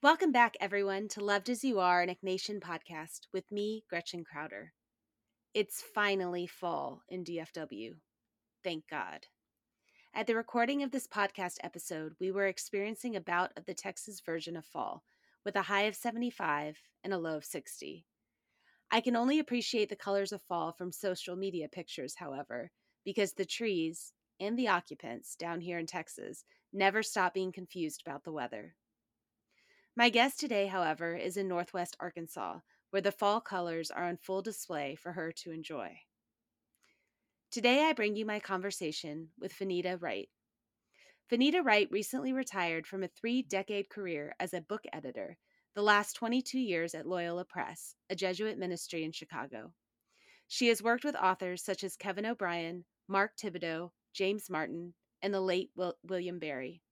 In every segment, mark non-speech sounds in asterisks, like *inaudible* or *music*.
Welcome back, everyone, to Loved as You Are, an Ignatian podcast with me, Gretchen Crowder. It's finally fall in DFW. Thank God. At the recording of this podcast episode, we were experiencing a bout of the Texas version of fall, with a high of 75 and a low of 60. I can only appreciate the colors of fall from social media pictures, however, because the trees and the occupants down here in Texas never stop being confused about the weather. My guest today, however, is in Northwest Arkansas, where the fall colors are on full display for her to enjoy. Today, I bring you my conversation with Vinita Wright. Vinita Wright recently retired from a three decade career as a book editor, the last 22 years at Loyola Press, a Jesuit ministry in Chicago. She has worked with authors such as Kevin O'Brien, Mark Thibodeaux, James Martin, and the late William Barry.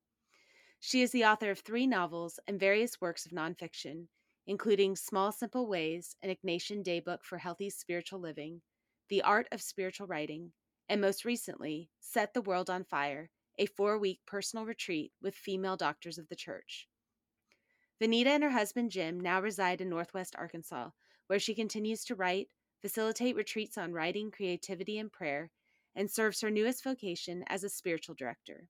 She is the author of three novels and various works of nonfiction, including Small Simple Ways, an Ignatian Daybook for Healthy Spiritual Living, The Art of Spiritual Writing, and most recently, Set the World on Fire, a four week personal retreat with female doctors of the church. Vinita and her husband Jim now reside in Northwest Arkansas, where she continues to write, facilitate retreats on writing, creativity, and prayer, and serves her newest vocation as a spiritual director.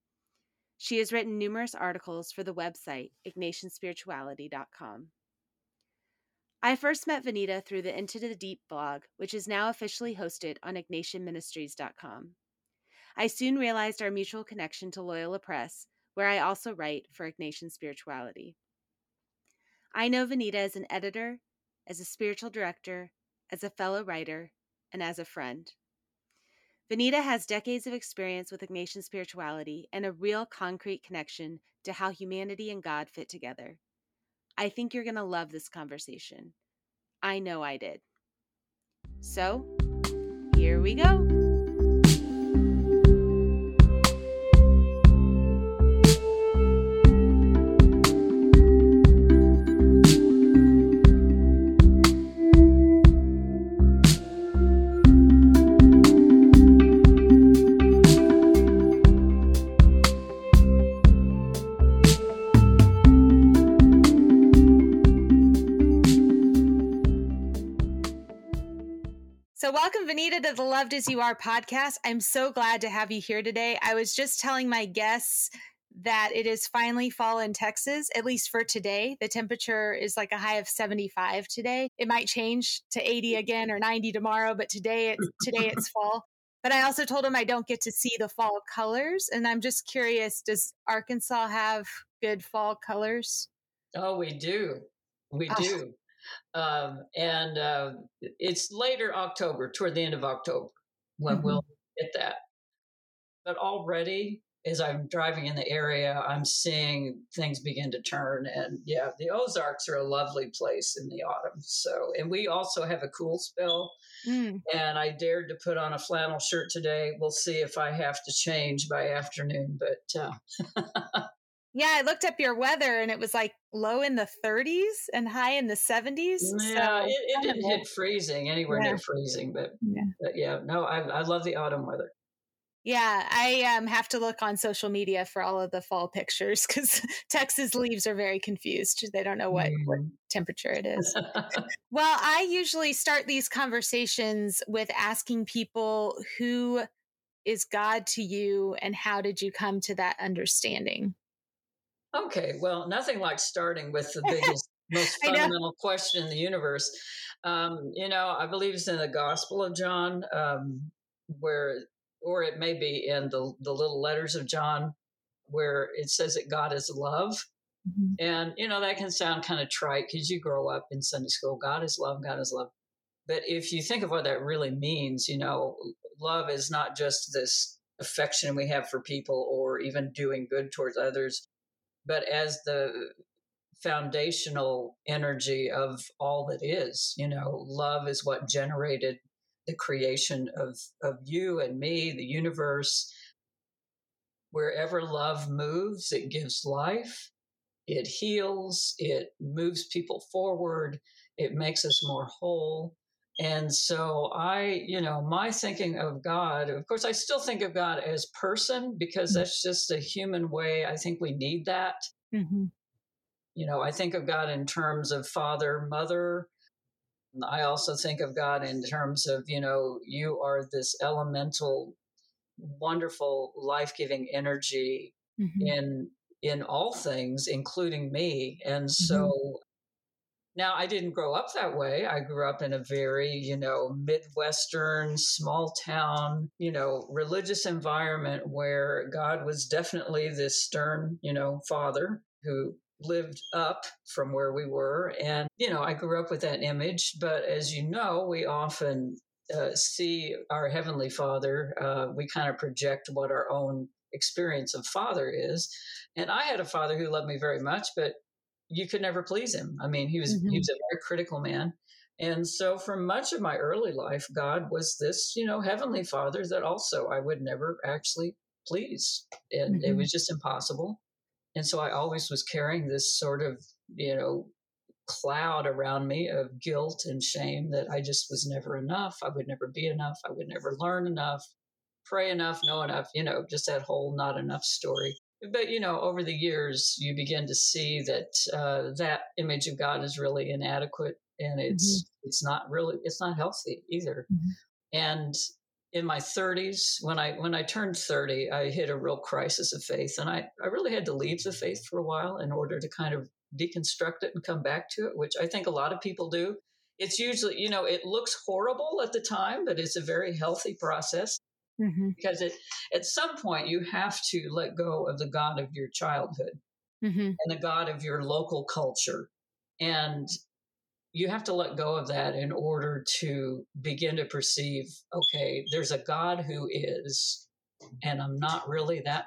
She has written numerous articles for the website ignatianspirituality.com. I first met Vinita through the Into the Deep blog, which is now officially hosted on ignatianministries.com. I soon realized our mutual connection to Loyola Press, where I also write for Ignatian Spirituality. I know Vinita as an editor, as a spiritual director, as a fellow writer, and as a friend. Vinita has decades of experience with Ignatian spirituality and a real concrete connection to how humanity and God fit together. I think you're going to love this conversation. I know I did. So, here we go. To the Loved as You Are podcast. I'm so glad to have you here today. I was just telling my guests that it is finally fall in Texas, at least for today. The temperature is like a high of 75 today. It might change to 80 again or 90 tomorrow, but today it's today it's *laughs* fall. But I also told them I don't get to see the fall colors, and I'm just curious: Does Arkansas have good fall colors? Oh, we do. We oh. do. Um, and uh, it's later October, toward the end of October, when mm-hmm. we'll get that. But already, as I'm driving in the area, I'm seeing things begin to turn. And yeah, the Ozarks are a lovely place in the autumn. So, and we also have a cool spell. Mm. And I dared to put on a flannel shirt today. We'll see if I have to change by afternoon. But uh, *laughs* Yeah, I looked up your weather and it was like low in the 30s and high in the 70s. Yeah, so, it, it didn't hit freezing anywhere yeah. near freezing, but yeah. but yeah, no, I, I love the autumn weather. Yeah, I um, have to look on social media for all of the fall pictures because *laughs* Texas leaves are very confused. They don't know what, mm. what temperature it is. *laughs* well, I usually start these conversations with asking people who is God to you and how did you come to that understanding? Okay, well, nothing like starting with the *laughs* biggest most fundamental question in the universe. Um, you know, I believe it's in the Gospel of John, um, where, or it may be in the the little letters of John, where it says that God is love. Mm-hmm. And you know that can sound kind of trite because you grow up in Sunday school. God is love. God is love. But if you think of what that really means, you know, love is not just this affection we have for people or even doing good towards others, but as the foundational energy of all that is. You know, love is what generated the creation of, of you and me, the universe. Wherever love moves, it gives life, it heals, it moves people forward, it makes us more whole. And so I, you know, my thinking of God, of course, I still think of God as person because mm-hmm. that's just a human way. I think we need that. Mm-hmm. You know, I think of God in terms of father, mother. I also think of God in terms of, you know, you are this elemental, wonderful, life giving energy mm-hmm. in in all things, including me. And mm-hmm. so now, I didn't grow up that way. I grew up in a very, you know, Midwestern, small town, you know, religious environment where God was definitely this stern, you know, father who lived up from where we were. And, you know, I grew up with that image. But as you know, we often uh, see our Heavenly Father, uh, we kind of project what our own experience of Father is. And I had a father who loved me very much, but you could never please him. I mean, he was mm-hmm. he was a very critical man. And so for much of my early life, God was this, you know, heavenly father that also I would never actually please. And mm-hmm. it was just impossible. And so I always was carrying this sort of, you know, cloud around me of guilt and shame that I just was never enough. I would never be enough. I would never learn enough, pray enough, know enough, you know, just that whole not enough story but you know over the years you begin to see that uh, that image of god is really inadequate and it's mm-hmm. it's not really it's not healthy either mm-hmm. and in my 30s when i when i turned 30 i hit a real crisis of faith and i i really had to leave the faith for a while in order to kind of deconstruct it and come back to it which i think a lot of people do it's usually you know it looks horrible at the time but it's a very healthy process mm-hmm. because it, at some point you have to let go of the God of your childhood mm-hmm. and the God of your local culture. And you have to let go of that in order to begin to perceive okay, there's a God who is, and I'm not really that.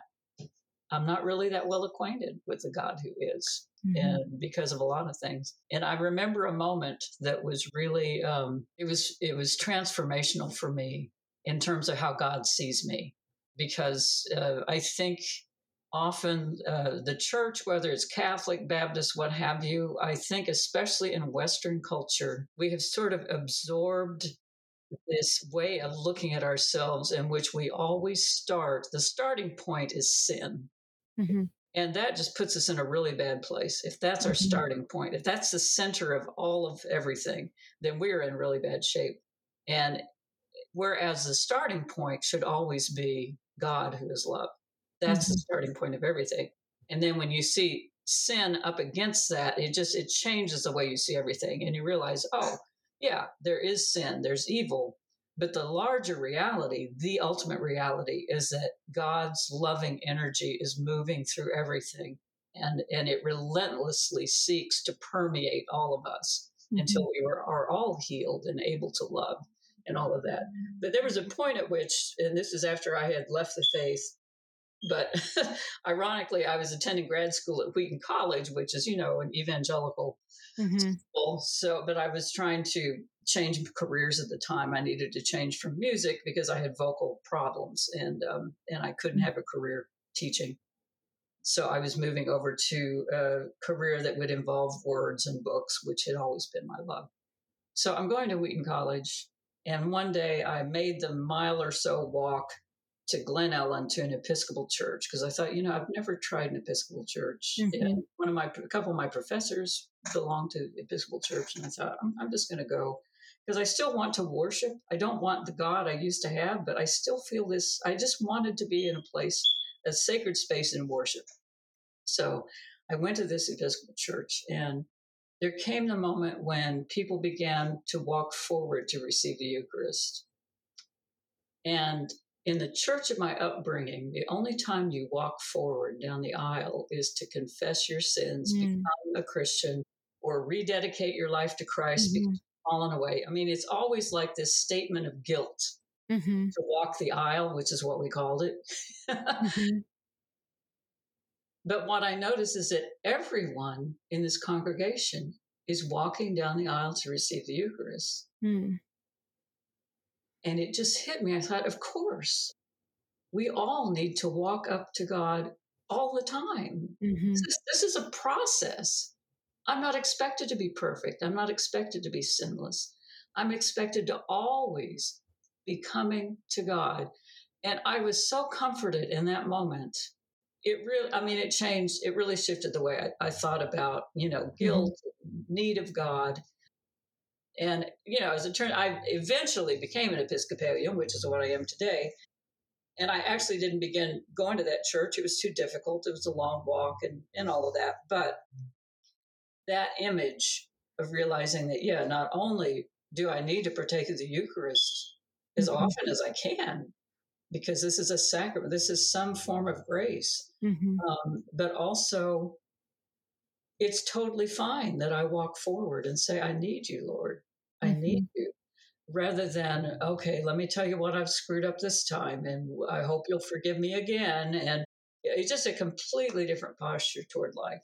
I'm not really that well acquainted with the God who is, mm-hmm. and because of a lot of things. And I remember a moment that was really, um, it was, it was transformational for me in terms of how God sees me. Because uh, I think often uh, the church, whether it's Catholic, Baptist, what have you, I think especially in Western culture, we have sort of absorbed this way of looking at ourselves in which we always start. The starting point is sin. Mm-hmm. And that just puts us in a really bad place. If that's our mm-hmm. starting point, if that's the center of all of everything, then we're in really bad shape. And Whereas the starting point should always be God who is love. That's mm-hmm. the starting point of everything. And then when you see sin up against that, it just it changes the way you see everything. And you realize, oh, yeah, there is sin, there's evil. But the larger reality, the ultimate reality, is that God's loving energy is moving through everything and, and it relentlessly seeks to permeate all of us mm-hmm. until we are, are all healed and able to love and all of that. But there was a point at which, and this is after I had left the faith, but *laughs* ironically, I was attending grad school at Wheaton College, which is, you know, an evangelical mm-hmm. school. So, but I was trying to change careers at the time. I needed to change from music because I had vocal problems and, um, and I couldn't have a career teaching. So I was moving over to a career that would involve words and books, which had always been my love. So I'm going to Wheaton College and one day I made the mile or so walk to Glen Ellyn to an Episcopal church because I thought, you know, I've never tried an Episcopal church. Mm-hmm. And one of my, a couple of my professors belonged to Episcopal church. And I thought, I'm, I'm just going to go because I still want to worship. I don't want the God I used to have, but I still feel this. I just wanted to be in a place, a sacred space in worship. So I went to this Episcopal church and there came the moment when people began to walk forward to receive the Eucharist. And in the church of my upbringing, the only time you walk forward down the aisle is to confess your sins, mm. become a Christian, or rededicate your life to Christ mm-hmm. because you've fallen away. I mean, it's always like this statement of guilt mm-hmm. to walk the aisle, which is what we called it. *laughs* mm-hmm. But what I notice is that everyone in this congregation is walking down the aisle to receive the Eucharist. Mm. And it just hit me. I thought, of course, we all need to walk up to God all the time. Mm-hmm. This, this is a process. I'm not expected to be perfect. I'm not expected to be sinless. I'm expected to always be coming to God. And I was so comforted in that moment. It really, I mean, it changed, it really shifted the way I, I thought about, you know, mm-hmm. guilt, mm-hmm. need of God, and, you know, as it turned, I eventually became an Episcopalian, which is what I am today. And I actually didn't begin going to that church. It was too difficult. It was a long walk and, and all of that. But that image of realizing that, yeah, not only do I need to partake of the Eucharist as mm-hmm. often as I can, because this is a sacrament, this is some form of grace, mm-hmm. um, but also it's totally fine that I walk forward and say, I need you, Lord. I mm-hmm. need you. Rather than, okay, let me tell you what I've screwed up this time and I hope you'll forgive me again. And it's just a completely different posture toward life.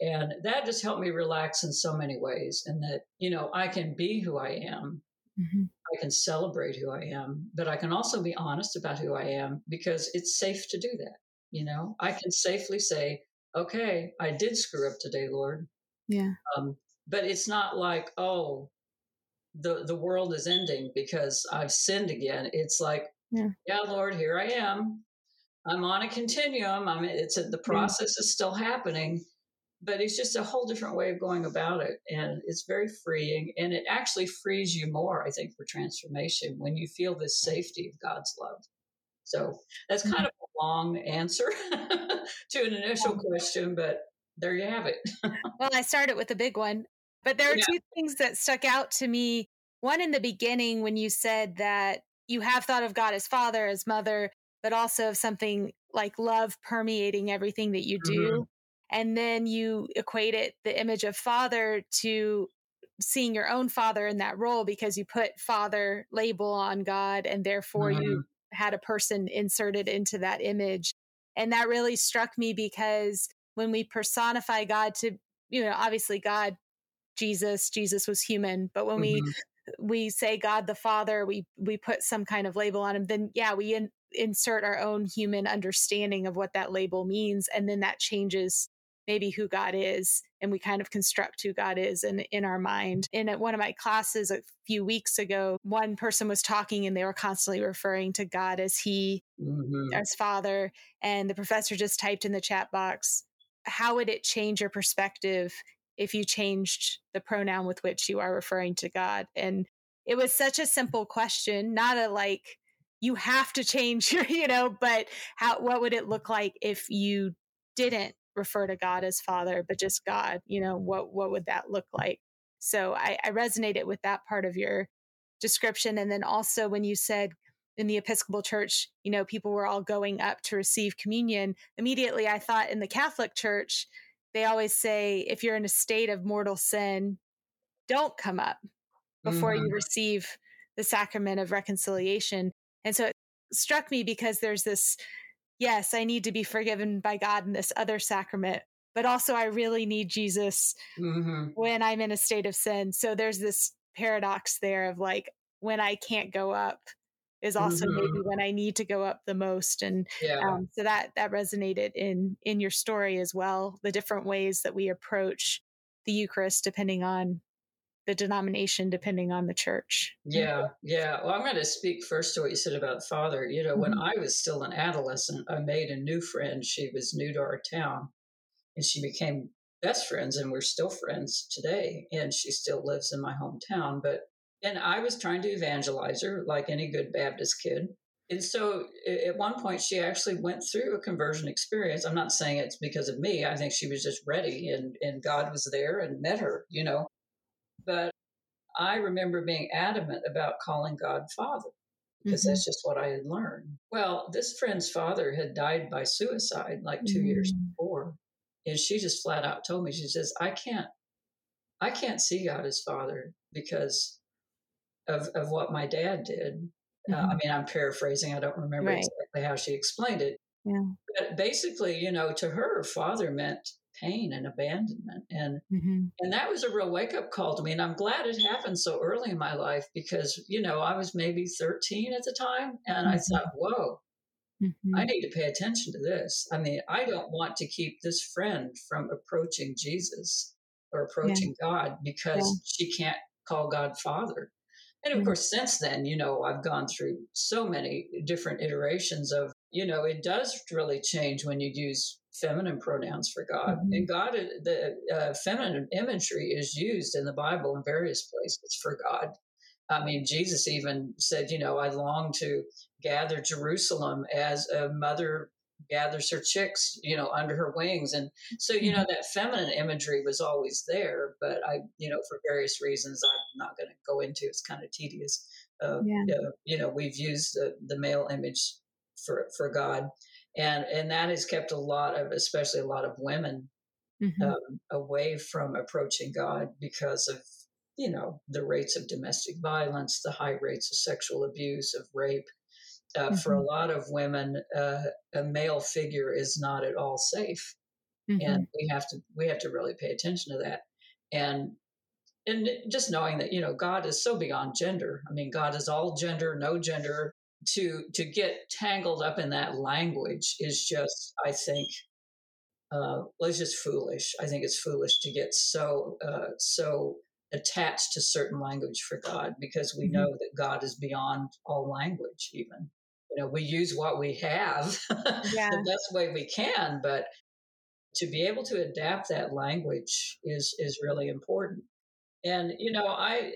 And that just helped me relax in so many ways. And that, you know, I can be who I am. Mm-hmm. I can celebrate who I am, but I can also be honest about who I am because it's safe to do that. You know, I can safely say, okay, I did screw up today, Lord. Yeah. Um, but it's not like, oh, the the world is ending because I've sinned again. It's like, yeah, yeah Lord, here I am. I'm on a continuum. I'm it's a, the process yeah. is still happening, but it's just a whole different way of going about it, and it's very freeing. And it actually frees you more, I think, for transformation when you feel this safety of God's love. So that's kind mm-hmm. of a long answer *laughs* to an initial question, but there you have it. well, I started with a big one, but there are yeah. two things that stuck out to me. One in the beginning, when you said that you have thought of God as father, as mother, but also of something like love permeating everything that you do. Mm-hmm. And then you equate it, the image of father, to seeing your own father in that role because you put father label on God and therefore mm-hmm. you had a person inserted into that image. And that really struck me because when we personify God to, you know, obviously God, Jesus, Jesus was human, but when mm-hmm. we we say God the Father, we we put some kind of label on him, then yeah, we in, insert our own human understanding of what that label means and then that changes maybe who God is and we kind of construct who God is in, in our mind. In one of my classes a few weeks ago, one person was talking and they were constantly referring to God as He, mm-hmm. as Father. And the professor just typed in the chat box, How would it change your perspective if you changed the pronoun with which you are referring to God? And it was such a simple question, not a like, you have to change *laughs* your, you know, but how, what would it look like if you didn't refer to God as Father, but just God, you know, what what would that look like? So I, I resonated with that part of your description. And then also when you said in the Episcopal Church, you know, people were all going up to receive communion, immediately I thought in the Catholic Church, they always say if you're in a state of mortal sin, don't come up before mm-hmm. you receive the sacrament of reconciliation. And so it struck me because there's this yes, I need to be forgiven by God in this other sacrament, but also I really need Jesus mm-hmm. when I'm in a state of sin. So there's this paradox there of like when I can't go up is also mm-hmm. maybe when I need to go up the most. And yeah. um, so that that resonated in in your story as well. The different ways that we approach the Eucharist depending on the denomination depending on the church. Yeah, yeah. Well, I'm going to speak first to what you said about father. You know, mm-hmm. when I was still an adolescent, I made a new friend. She was new to our town and she became best friends and we're still friends today. And she still lives in my hometown. But, and I was trying to evangelize her like any good Baptist kid. and so at one point she actually went through a conversion experience i'm not saying it's because of me i think she was just ready and and god was there and met her you know but i remember being adamant about calling god father because mm-hmm. that's just what i had learned well this friend's father had died by suicide like 2 mm-hmm. years mm. before and she just flat out told me she says i can't i can't see god as father because of, of what my dad did mm-hmm. Uh, I mean, I'm paraphrasing. I don't remember right. exactly how she explained it. Yeah. But basically, you know, to her, father meant pain and abandonment, and mm-hmm. and that was a real wake up call to me. And I'm glad it happened so early in my life because you know I was maybe 13 at the time, and mm-hmm. I thought, whoa. Mm-hmm. I need to pay attention to this. I mean, I don't want to keep this friend from approaching Jesus or approaching yeah. God because yeah. she can't call God Father. And of mm-hmm. course, since then, you know, I've gone through so many different iterations of, you know, it does really change when you use feminine pronouns for God. Mm-hmm. And God, the uh, feminine imagery is used in the Bible in various places for God. I mean, Jesus even said, you know, I long to gather Jerusalem as a mother gathers her chicks, you know, under her wings. And so, you know, mm-hmm. that feminine imagery was always there, but I, you know, for various reasons, I'm not going to go into. It's kind of tedious. Uh, yeah. uh, you know, we've used the, the male image for for God, and and that has kept a lot of, especially a lot of women, mm-hmm. um, away from approaching God because of you know the rates of domestic violence, the high rates of sexual abuse, of rape uh, mm-hmm. For a mm-hmm. lot of women, uh, a male figure is not at all safe, mm-hmm. and we have to we have to really pay attention to that. And and just knowing that you know God is so beyond gender. I mean, God is all gender, no gender. To to get tangled up in that language is just, I think, uh, well, it's just foolish. I think it's foolish to get so uh, so attached to certain language for God because we mm-hmm. know that God is beyond all language, even you know we use what we have *laughs* yeah. the best way we can but to be able to adapt that language is is really important and you know i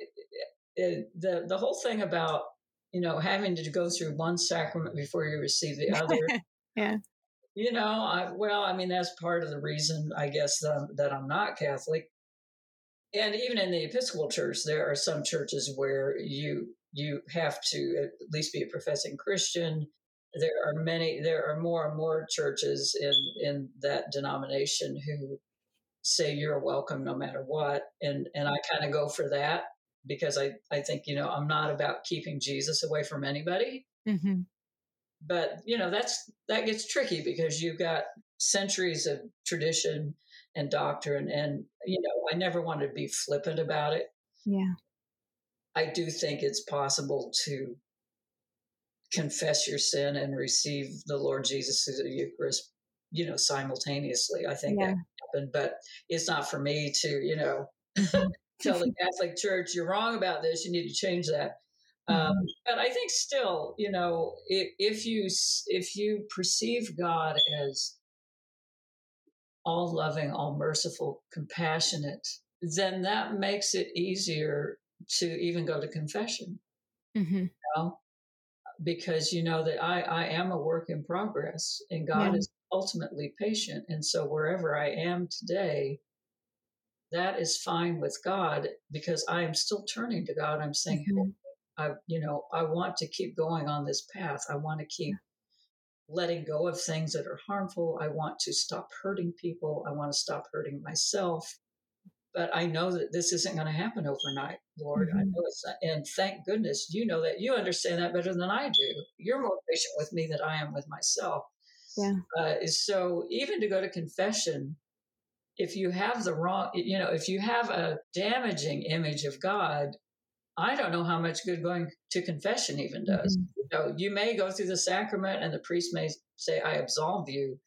it, the the whole thing about you know having to go through one sacrament before you receive the other *laughs* yeah you know I, well i mean that's part of the reason i guess that, that i'm not catholic and even in the episcopal church there are some churches where you you have to at least be a professing Christian. There are many, there are more and more churches in, in that denomination who say you're welcome no matter what. And, and I kind of go for that because I, I think, you know, I'm not about keeping Jesus away from anybody. Mm-hmm. But, you know, that's, that gets tricky because you've got centuries of tradition and doctrine. And, you know, I never wanted to be flippant about it. Yeah. I do think it's possible to confess your sin and receive the Lord Jesus through the Eucharist, you know, simultaneously. I think yeah. that happened, but it's not for me to, you know, mm-hmm. Tell the Catholic Church you're wrong about this. You need to change that. Um, mm-hmm. But I think still, you know, if, if you if you perceive God as all loving, all merciful, compassionate, then that makes it easier to even go to confession. Mm-hmm. You know? Because you know that I, I am a work in progress and God yeah. is ultimately patient. And so wherever I am today, that is fine with God because I am still turning to God. I'm saying, mm-hmm. I, you know, I want to keep going on this path. I want to keep letting go of things that are harmful. I want to stop hurting people. I want to stop hurting myself but I know that this isn't going to happen overnight, Lord. Mm-hmm. I know it's not, and thank goodness you know that you understand that better than I do. You're more patient with me than I am with myself. Yeah. Uh, so even to go to confession, if you have the wrong, you know, if you have a damaging image of God, I don't know how much good going to confession even does. Mm-hmm. You know, you may go through the sacrament and the priest may say, I absolve you,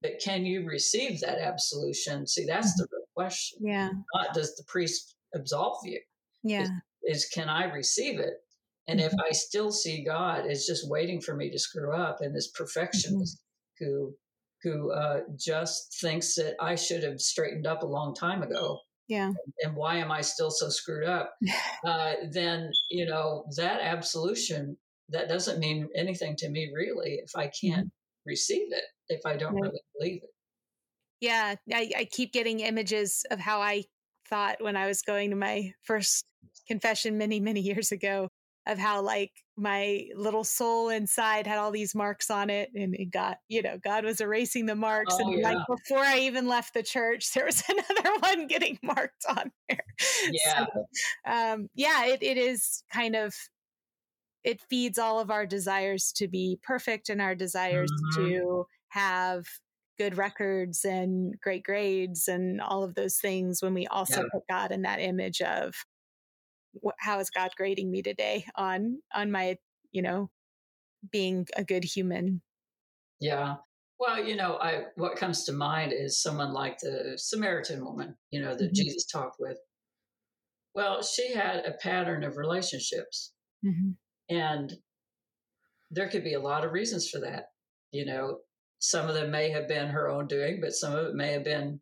but can you receive that absolution? See, that's mm-hmm. the real question. Yeah. Not does the priest absolve you? Yeah. Is, is can I receive it? And mm-hmm. if I still see God is just waiting for me to screw up and this perfectionist mm-hmm. who who uh, just thinks that I should have straightened up a long time ago. Yeah. And why am I still so screwed up? *laughs* uh, then, you know, that absolution that doesn't mean anything to me really if I can't mm-hmm. receive it, if I don't right. really believe it. Yeah, I, I keep getting images of how I thought when I was going to my first confession many, many years ago of how like my little soul inside had all these marks on it and it got you know god was erasing the marks oh, and yeah. like before i even left the church there was *laughs* another one getting marked on there yeah so, um yeah it, it is kind of it feeds all of our desires to be perfect and our desires mm-hmm. to have good records and great grades and all of those things when we also yeah. put God in that image of how is God grading me today on on my you know being a good human. Yeah. Well, you know, I what comes to mind is someone like the Samaritan woman, you know, that mm-hmm. Jesus talked with. Well, she had a pattern of relationships. Mm-hmm. And there could be a lot of reasons for that. You know, some of them may have been her own doing, but some of it may have been,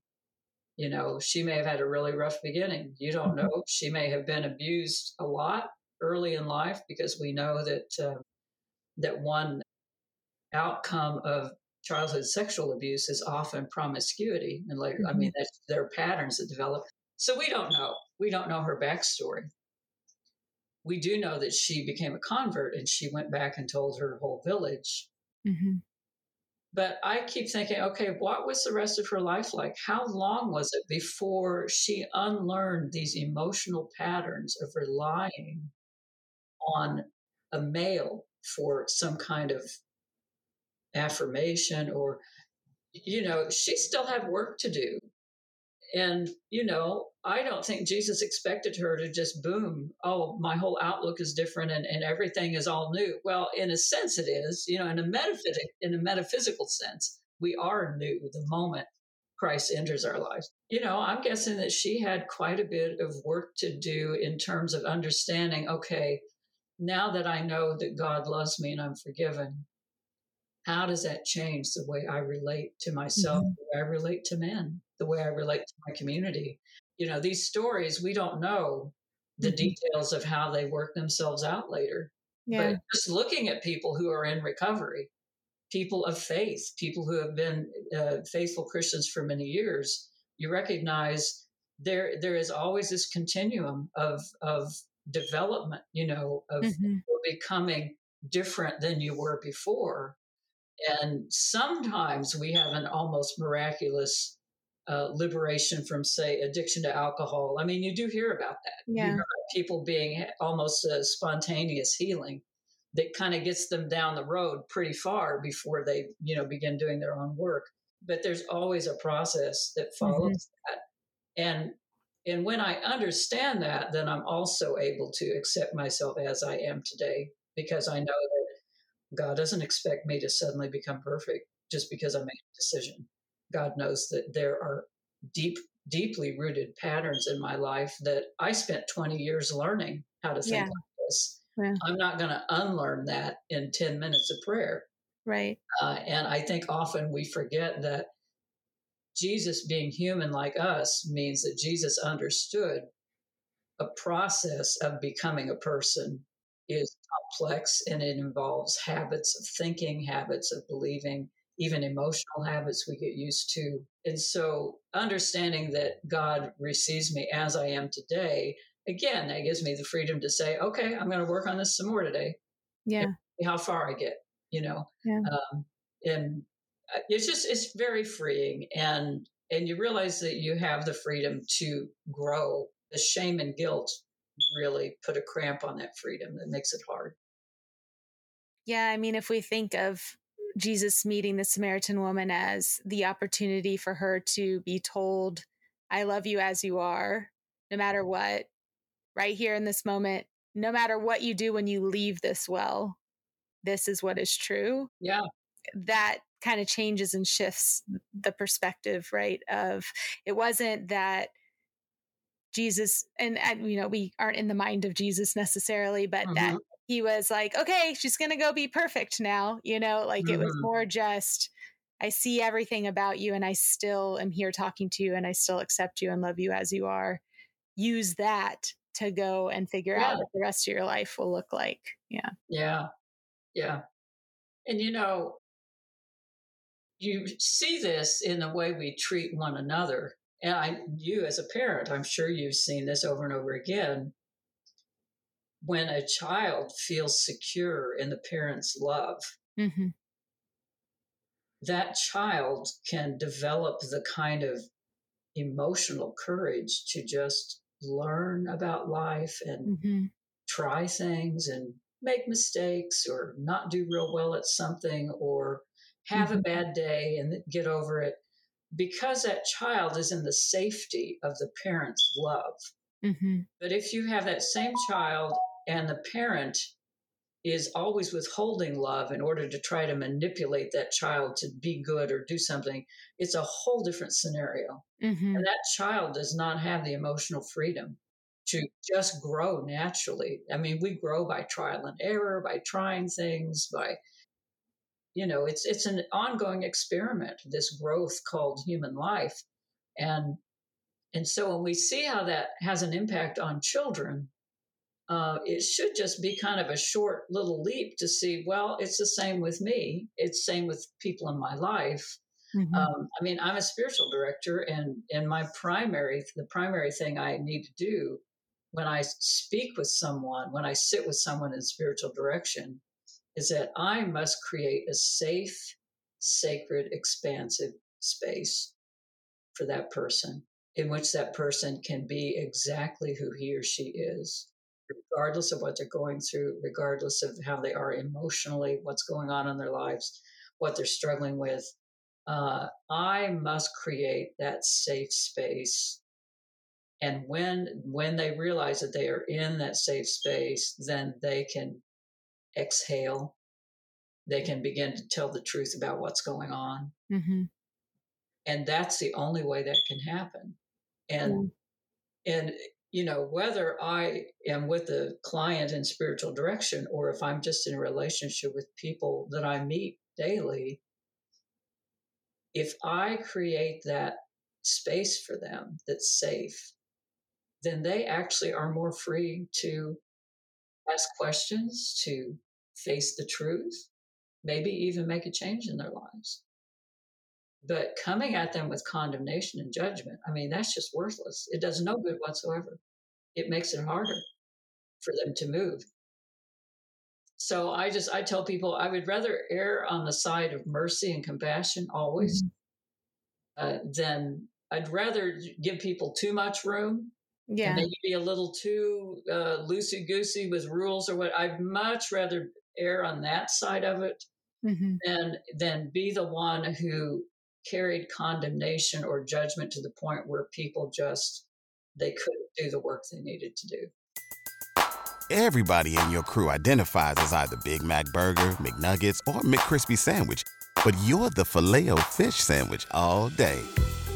you know, she may have had a really rough beginning. You don't mm-hmm. know. She may have been abused a lot early in life because we know that uh, that one outcome of childhood sexual abuse is often promiscuity, and like mm-hmm. I mean, that's, there are patterns that develop. So we don't know. We don't know her backstory. We do know that she became a convert and she went back and told her whole village. Mm-hmm. But I keep thinking, okay, what was the rest of her life like? How long was it before she unlearned these emotional patterns of relying on a male for some kind of affirmation or, you know, she still had work to do. And, you know, I don't think Jesus expected her to just boom, oh, my whole outlook is different and, and everything is all new. Well, in a sense it is, you know, in a metaphysic in a metaphysical sense, we are new the moment Christ enters our lives. You know, I'm guessing that she had quite a bit of work to do in terms of understanding, okay, now that I know that God loves me and I'm forgiven, how does that change the way I relate to myself, mm-hmm. the way I relate to men, the way I relate to my community? You know, these stories, we don't know the mm-hmm. details of how they work themselves out later. Yeah. But just looking at people who are in recovery, people of faith, people who have been uh, faithful Christians for many years, you recognize there there is always this continuum of of development, you know, of mm-hmm. becoming different than you were before. And sometimes we have an almost miraculous uh, liberation from, say, addiction to alcohol. I mean, you do hear about that. Yeah. people being almost a spontaneous healing that kind of gets them down the road pretty far before they, you know, begin doing their own work. But there's always a process that mm-hmm. follows mm-hmm. that. And and when I understand that, then I'm also able to accept myself as I am today because I know that God doesn't expect me to suddenly become perfect just because I made a decision. God knows that there are deep, deeply rooted patterns in my life that I spent 20 years learning how to think yeah. like this. Yeah. I'm not going to unlearn that in 10 minutes of prayer. Right. Uh, and I think often we forget that Jesus being human like us means that Jesus understood a process of becoming a person is complex and it involves habits of thinking, habits of believing, even emotional habits we get used to. And so understanding that God receives me as I am today, again, that gives me the freedom to say, okay, I'm going to work on this some more today. Yeah. how far I get, you know. Yeah. Um, and uh, it's just it's very freeing and and you realize that you have the freedom to grow the shame and guilt really put a cramp on that freedom that makes it hard. Yeah, I mean, if we think of Jesus meeting the Samaritan woman as the opportunity for her to be told, I love you as you are, no matter what, right here in this moment, no matter what you do when you leave this well, this is what is true. Yeah. That kind of changes and shifts the perspective, right? Of it wasn't that Jesus, and, and, you know, we aren't in the mind of Jesus necessarily, but mm-hmm. that he was like, okay, she's going to go be perfect now. You know, like mm-hmm. it was mm-hmm. more just, I see everything about you and I still am here talking to you and I still accept you and love you as you are. Use that to go and figure yeah. out what the rest of your life will look like. Yeah. Yeah. Yeah. And you know, you see this in the way we treat one another. And I, you as a parent, I'm sure you've seen this over and over again. When a child feels secure in the parent's love, mm-hmm. that child can develop the kind of emotional courage to just learn about life and mm-hmm. try things and make mistakes or not do real well at something or have mm-hmm. a bad day and get over it because that child is in the safety of the parent's love. Mm-hmm. But if you have that same child and the parent is always withholding love in order to try to manipulate that child to be good or do something, it's a whole different scenario. Mm-hmm. And that child does not have the emotional freedom to just grow naturally. I mean, we grow by trial and error, by trying things, by you know, it's it's an ongoing experiment, this growth called human life. And and so when we see how that has an impact on children, uh, it should just be kind of a short little leap to see, well, it's the same with me. It's same with people in my life. Mm-hmm. Um, I mean, I'm a spiritual director, and and my primary the primary thing I need to do when I speak with someone, when I sit with someone in spiritual direction, is that I must create a safe, sacred, expansive space for that person in which that person can be exactly who he or she is, regardless of what they're going through, regardless of how they are emotionally, what's going on in their lives, what they're struggling with. Uh, I must create that safe space and when when they realize that they are in that safe space then they can exhale they can begin to tell the truth about what's going on mm-hmm. and that's the only way that can happen and mm. and you know whether i am with a client in spiritual direction or if i'm just in a relationship with people that i meet daily if i create that space for them that's safe then they actually are more free to ask questions, to face the truth, maybe even make a change in their lives. But coming at them with condemnation and judgment, I mean, that's just worthless. It does no good whatsoever. It makes it harder for them to move. So I just, I tell people I would rather err on the side of mercy and compassion always mm-hmm. uh, than I'd rather give people too much room yeah. maybe be a little too uh, loosey goosey with rules or what. I'd much rather err on that side of it mm-hmm. than than be the one who carried condemnation or judgment to the point where people just they couldn't do the work they needed to do. Everybody in your crew identifies as either Big Mac Burger, McNuggets, or McCrispy Sandwich, but you're the Filet-O-Fish Sandwich all day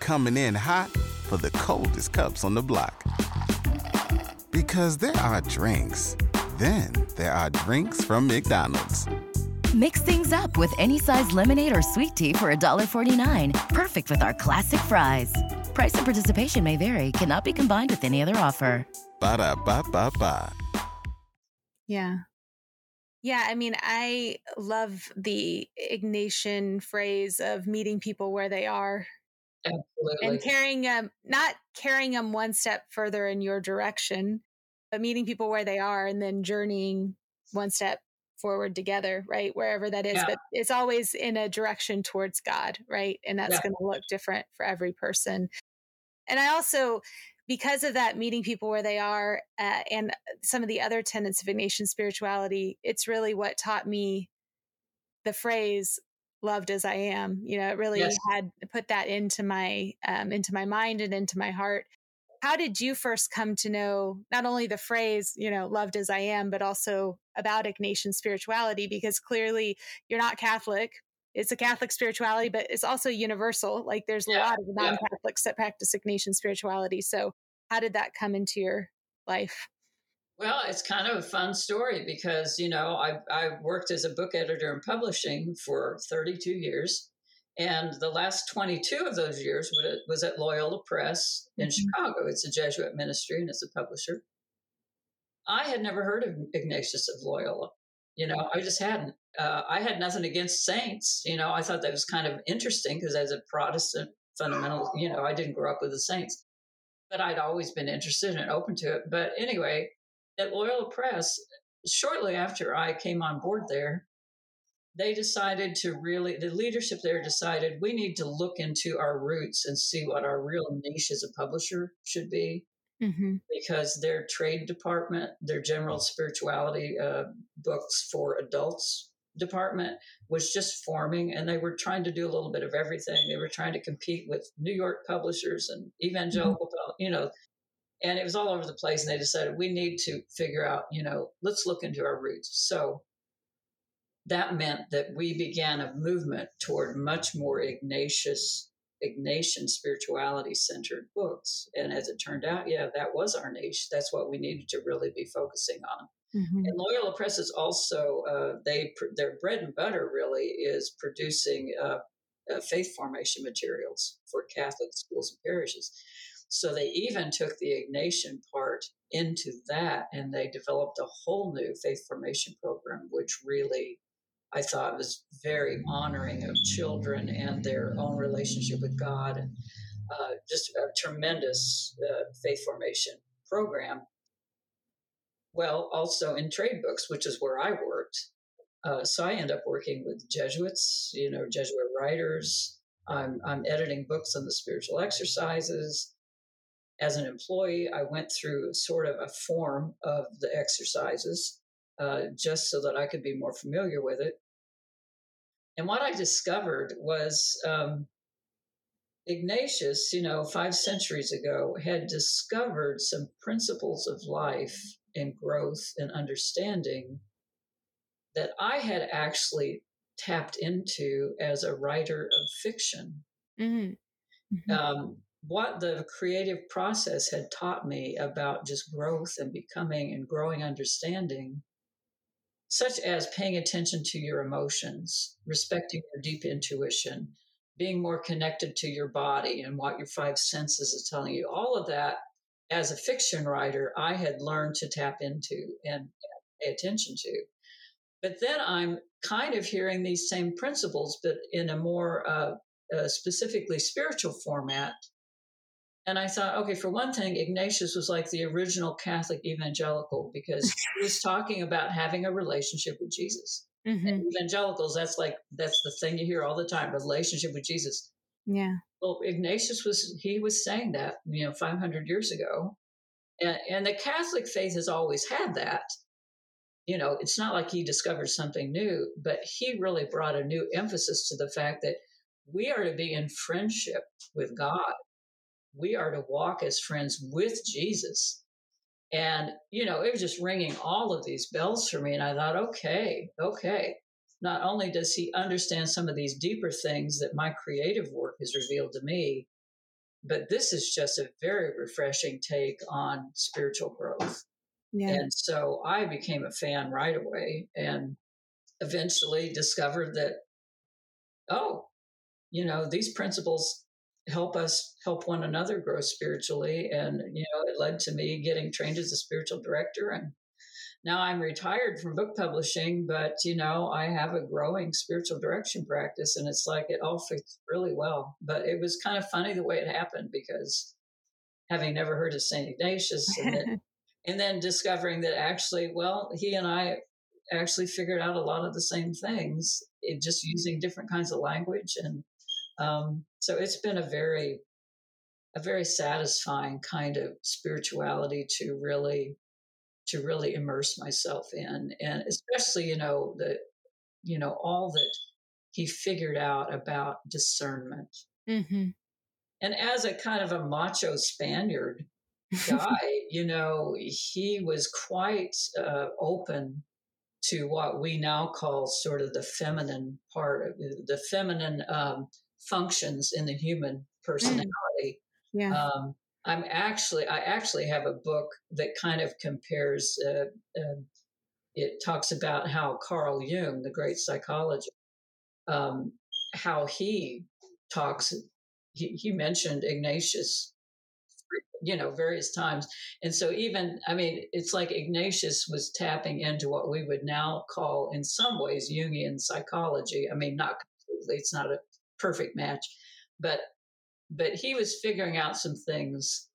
coming in hot for the coldest cups on the block. Because there are drinks, then there are drinks from McDonald's. Mix things up with any size lemonade or sweet tea for $1.49. Perfect with our classic fries. Price and participation may vary, cannot be combined with any other offer. Ba da ba ba ba. Yeah. Yeah, I mean, I love the Ignatian phrase of meeting people where they are Absolutely. And carrying them, not carrying them one step further in your direction, but meeting people where they are and then journeying one step forward together, right? Wherever that is. Yeah. But it's always in a direction towards God, right? And that's yeah. going to look different for every person. And I also, because of that, meeting people where they are uh, and some of the other tenets of Ignatian spirituality, it's really what taught me the phrase loved as I am. You know, it really yes. had put that into my um, into my mind and into my heart. how did you first come to know not only the phrase, you know, loved as I am, but also about Ignatian spirituality? Because clearly you're not Catholic. It's a Catholic spirituality, but it's also universal. Like there's yeah, a lot of non Catholics yeah. that practice Ignatian spirituality. So, how did that come into your life? Well, it's kind of a fun story because, you know, I, I worked as a book editor and publishing for 32 years. And the last 22 of those years was at Loyola Press in mm-hmm. Chicago. It's a Jesuit ministry and it's a publisher. I had never heard of Ignatius of Loyola. You know, I just hadn't. Uh, I had nothing against saints. You know, I thought that was kind of interesting because as a Protestant fundamental, you know, I didn't grow up with the saints, but I'd always been interested and open to it. But anyway, at Loyola Press, shortly after I came on board there, they decided to really, the leadership there decided we need to look into our roots and see what our real niche as a publisher should be. Mm-hmm. Because their trade department, their general spirituality uh, books for adults department was just forming, and they were trying to do a little bit of everything. They were trying to compete with New York publishers and evangelical, mm-hmm. you know, and it was all over the place. And they decided we need to figure out, you know, let's look into our roots. So that meant that we began a movement toward much more Ignatius, Ignatian spirituality centered books. And as it turned out, yeah, that was our niche. That's what we needed to really be focusing on. Mm-hmm. And Loyola Press is also uh, they their bread and butter really is producing uh, uh, faith formation materials for Catholic schools and parishes. So they even took the Ignatian part into that, and they developed a whole new faith formation program, which really I thought was very honoring of children and their own relationship with God, and uh, just a tremendous uh, faith formation program. Well, also in trade books, which is where I worked. Uh, so I end up working with Jesuits, you know, Jesuit writers. I'm, I'm editing books on the spiritual exercises. As an employee, I went through sort of a form of the exercises uh, just so that I could be more familiar with it. And what I discovered was um, Ignatius, you know, five centuries ago, had discovered some principles of life and growth and understanding that I had actually tapped into as a writer of fiction. Mm-hmm. Mm-hmm. Um, what the creative process had taught me about just growth and becoming and growing understanding such as paying attention to your emotions, respecting your deep intuition, being more connected to your body and what your five senses is telling you. All of that, as a fiction writer, I had learned to tap into and pay attention to. But then I'm kind of hearing these same principles, but in a more uh, uh, specifically spiritual format and I thought, okay, for one thing, Ignatius was like the original Catholic evangelical because *laughs* he was talking about having a relationship with Jesus. Mm-hmm. evangelicals, that's like, that's the thing you hear all the time relationship with Jesus. Yeah. Well, Ignatius was, he was saying that, you know, 500 years ago. And, and the Catholic faith has always had that. You know, it's not like he discovered something new, but he really brought a new emphasis to the fact that we are to be in friendship with God we are to walk as friends with Jesus. And, you know, it was just ringing all of these bells for me. And I thought, okay, okay. Not only does he understand some of these deeper things that my creative work has revealed to me, but this is just a very refreshing take on spiritual growth. Yeah. And so I became a fan right away and eventually discovered that, oh, you know, these principles help us help one another grow spiritually. And you know it led to me getting trained as a spiritual director. And now i'm retired from book publishing but you know i have a growing spiritual direction practice and it's like it all fits really well. But it was kind of funny the way it happened because having never heard of saint ignatius and then, *laughs* and then discovering that actually well he and i actually figured out a lot of the same things it, just using different kinds of language and um, so it's been a very, a very satisfying kind of spirituality to really, to really immerse myself in, and especially you know the, you know all that he figured out about discernment. Mm-hmm. And as a kind of a macho Spaniard, *laughs* guy, you know, he was quite uh, open to what we now call sort of the feminine part of the feminine um, functions in the human personality. Mm. Yeah. Um, I'm actually, I actually have a book that kind of compares. Uh, uh, it talks about how Carl Jung, the great psychologist, um, how he talks. He, he mentioned Ignatius you know various times and so even i mean it's like ignatius was tapping into what we would now call in some ways jungian psychology i mean not completely it's not a perfect match but but he was figuring out some things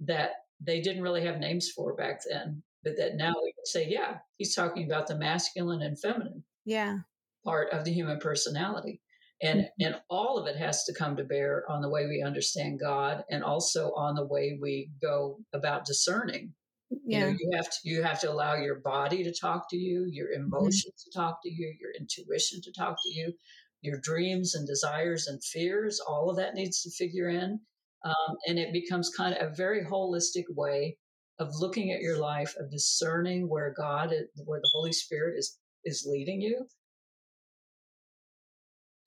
that they didn't really have names for back then but that now we can say yeah he's talking about the masculine and feminine yeah part of the human personality and mm-hmm. and all of it has to come to bear on the way we understand god and also on the way we go about discerning yeah. you know you have to you have to allow your body to talk to you your mm-hmm. emotions mm-hmm. to talk to you your intuition to talk to you your dreams and desires and fears all of that needs to figure in um, and it becomes kind of a very holistic way of looking at your life of discerning where god where the holy spirit is is leading you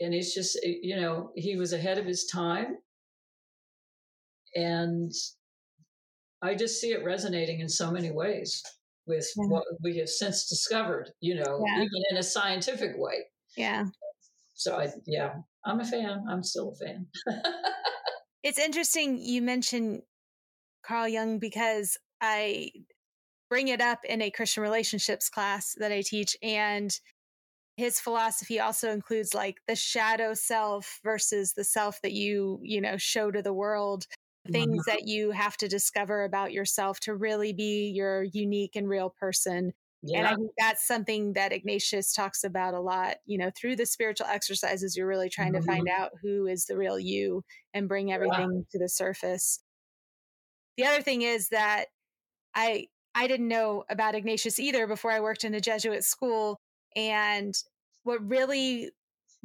and it's just eh, you know he was ahead of his time and i just see it resonating in so many ways with yeah. what we have since discovered you know yeah. even in a scientific way yeah so i yeah i'm a fan i'm still a fan *laughs* it's interesting you mentioned carl jung because i bring it up in a christian relationships class that i teach and his philosophy also includes like the shadow self versus the self that you you know show to the world things mm-hmm. that you have to discover about yourself to really be your unique and real person yeah. and i think that's something that ignatius talks about a lot you know through the spiritual exercises you're really trying mm-hmm. to find mm-hmm. out who is the real you and bring everything yeah. to the surface the other thing is that i i didn't know about ignatius either before i worked in a jesuit school and what really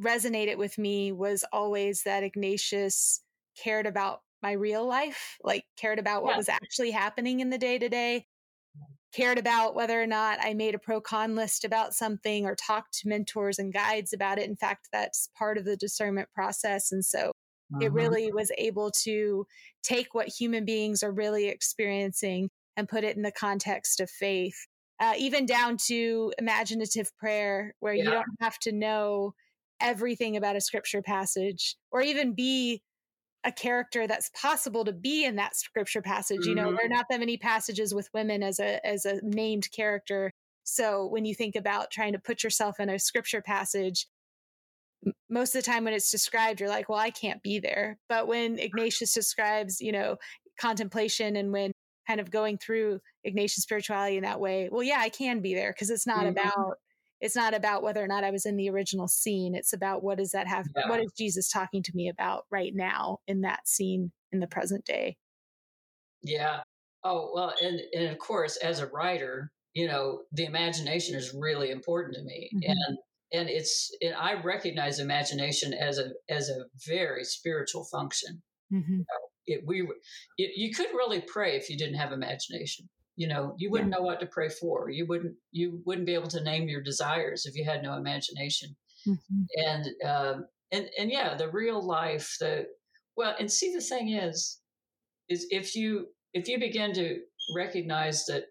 resonated with me was always that Ignatius cared about my real life, like cared about what yeah. was actually happening in the day to day, cared about whether or not I made a pro con list about something or talked to mentors and guides about it. In fact, that's part of the discernment process. And so uh-huh. it really was able to take what human beings are really experiencing and put it in the context of faith uh, even down to imaginative prayer, where yeah. you don't have to know everything about a scripture passage or even be a character that's possible to be in that scripture passage. Mm-hmm. You know, there are mm-hmm. not that many passages with women as a as a named character. So when you think about trying to put yourself in a scripture passage, most of the time when it's described, you're like, well, I can't be there. But when Ignatius describes, you know, contemplation and when kind of going through Ignatian spirituality in that way, well, yeah, I can be there because it's not mm-hmm. about it's not about whether or not I was in the original scene. It's about what does that have yeah. what is Jesus talking to me about right now in that scene in the present day. Yeah. Oh, well, and and of course, as a writer, you know, the imagination is really important to me. Mm-hmm. And and it's and I recognize imagination as a as a very spiritual function. Mm-hmm. You know, it, we it, you couldn't really pray if you didn't have imagination you know you wouldn't yeah. know what to pray for you wouldn't you wouldn't be able to name your desires if you had no imagination mm-hmm. and um, and and yeah the real life the well and see the thing is is if you if you begin to recognize that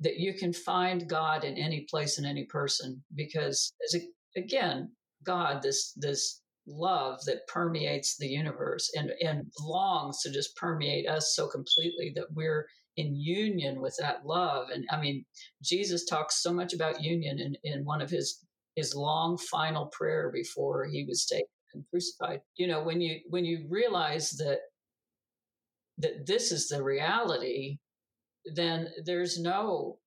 that you can find god in any place in any person because as a, again god this this love that permeates the universe and, and longs to just permeate us so completely that we're in union with that love. And I mean, Jesus talks so much about union in, in one of his his long final prayer before he was taken and crucified. You know, when you when you realize that that this is the reality, then there's no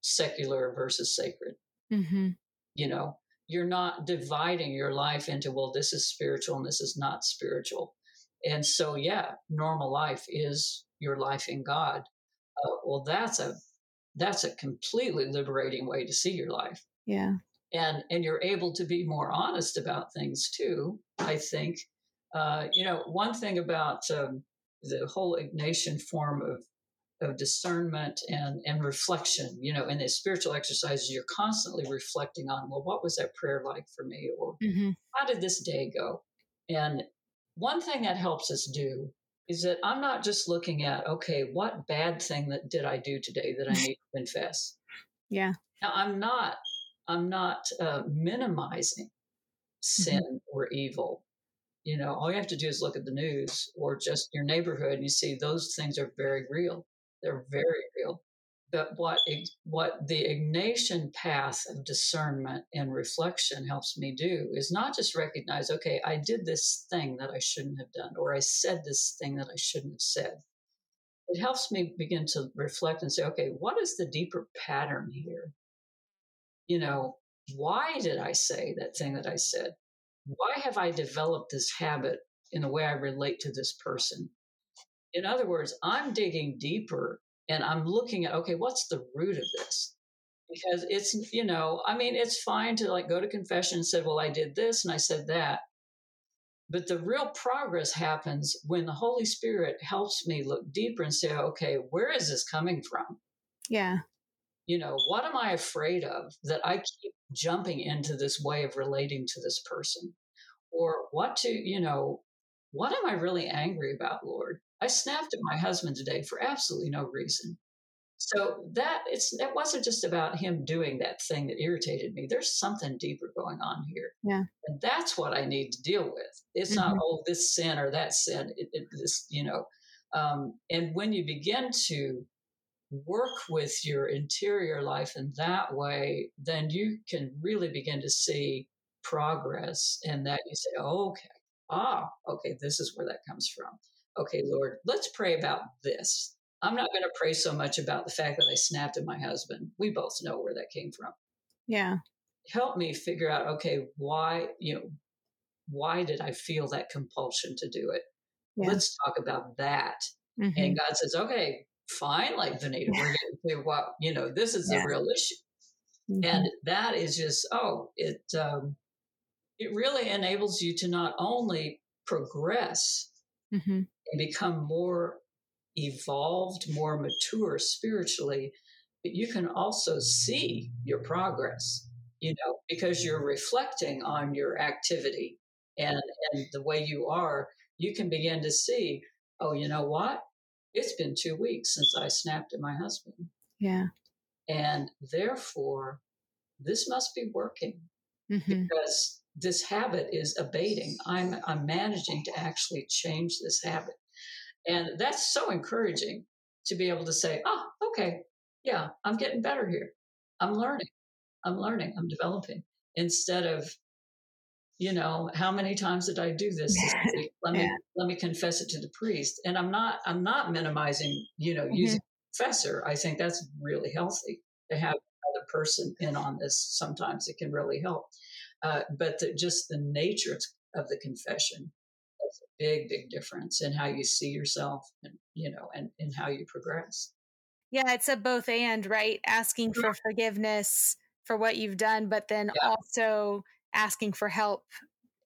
secular versus sacred. Mm-hmm. You know, you're not dividing your life into well this is spiritual and this is not spiritual. And so yeah normal life is your life in god. Uh, well that's a that's a completely liberating way to see your life. Yeah. And and you're able to be more honest about things too i think. Uh, you know one thing about um, the whole Ignatian form of of discernment and and reflection you know in the spiritual exercises you're constantly reflecting on well what was that prayer like for me or mm-hmm. how did this day go and one thing that helps us do is that i'm not just looking at okay what bad thing that did i do today that i *laughs* need to confess yeah now i'm not i'm not uh, minimizing mm-hmm. sin mm-hmm. or evil you know all you have to do is look at the news or just your neighborhood and you see those things are very real they're very real. But what what the Ignatian path of discernment and reflection helps me do is not just recognize, okay, I did this thing that I shouldn't have done, or I said this thing that I shouldn't have said. It helps me begin to reflect and say, okay, what is the deeper pattern here? You know, why did I say that thing that I said? Why have I developed this habit in the way I relate to this person? In other words, I'm digging deeper and I'm looking at, okay, what's the root of this? Because it's, you know, I mean, it's fine to like go to confession and say, well, I did this and I said that. But the real progress happens when the Holy Spirit helps me look deeper and say, okay, where is this coming from? Yeah. You know, what am I afraid of that I keep jumping into this way of relating to this person? Or what to, you know, what am I really angry about, Lord? I snapped at my husband today for absolutely no reason. So that it's it wasn't just about him doing that thing that irritated me. There's something deeper going on here. Yeah. And that's what I need to deal with. It's mm-hmm. not oh this sin or that sin. It, it, this you know. Um, and when you begin to work with your interior life in that way, then you can really begin to see progress. And that you say, oh, okay, ah, okay, this is where that comes from okay, Lord, let's pray about this. I'm not going to pray so much about the fact that I snapped at my husband. We both know where that came from. Yeah. Help me figure out, okay, why, you know, why did I feel that compulsion to do it? Yeah. Let's talk about that. Mm-hmm. And God says, okay, fine, like Vinita, we're getting to what, you know, this is yeah. the real issue. Mm-hmm. And that is just, oh, it, um, it really enables you to not only progress, mm-hmm and become more evolved, more mature spiritually, but you can also see your progress, you know, because you're reflecting on your activity and, and the way you are, you can begin to see, oh, you know what? It's been two weeks since I snapped at my husband. Yeah. And therefore, this must be working mm-hmm. because this habit is abating. I'm, I'm managing to actually change this habit. And that's so encouraging to be able to say, oh, okay, yeah, I'm getting better here. I'm learning. I'm learning. I'm developing. Instead of, you know, how many times did I do this? *laughs* let me let me confess it to the priest. And I'm not I'm not minimizing, you know, mm-hmm. using professor. I think that's really healthy to have another person in on this. Sometimes it can really help. Uh, but the, just the nature of the confession makes a big, big difference in how you see yourself and, you know, and, and how you progress. Yeah, it's a both and, right? Asking for forgiveness for what you've done, but then yeah. also asking for help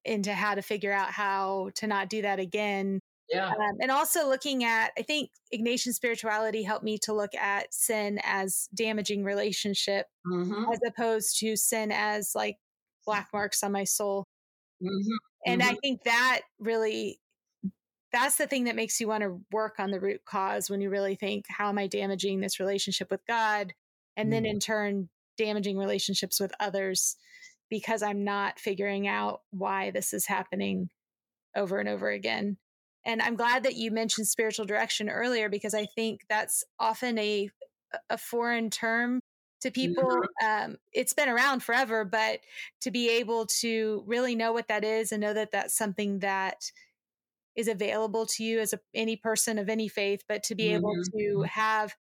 into how to figure out how to not do that again. Yeah. Um, and also looking at, I think Ignatian spirituality helped me to look at sin as damaging relationship mm-hmm. as opposed to sin as like black marks on my soul. Mm-hmm. And mm-hmm. I think that really that's the thing that makes you want to work on the root cause when you really think, how am I damaging this relationship with God? And mm-hmm. then in turn, damaging relationships with others because I'm not figuring out why this is happening over and over again. And I'm glad that you mentioned spiritual direction earlier because I think that's often a a foreign term to people. Mm-hmm. Um, it's been around forever, but to be able to really know what that is and know that that's something that is available to you as a, any person of any faith, but to be mm-hmm. able to mm-hmm. have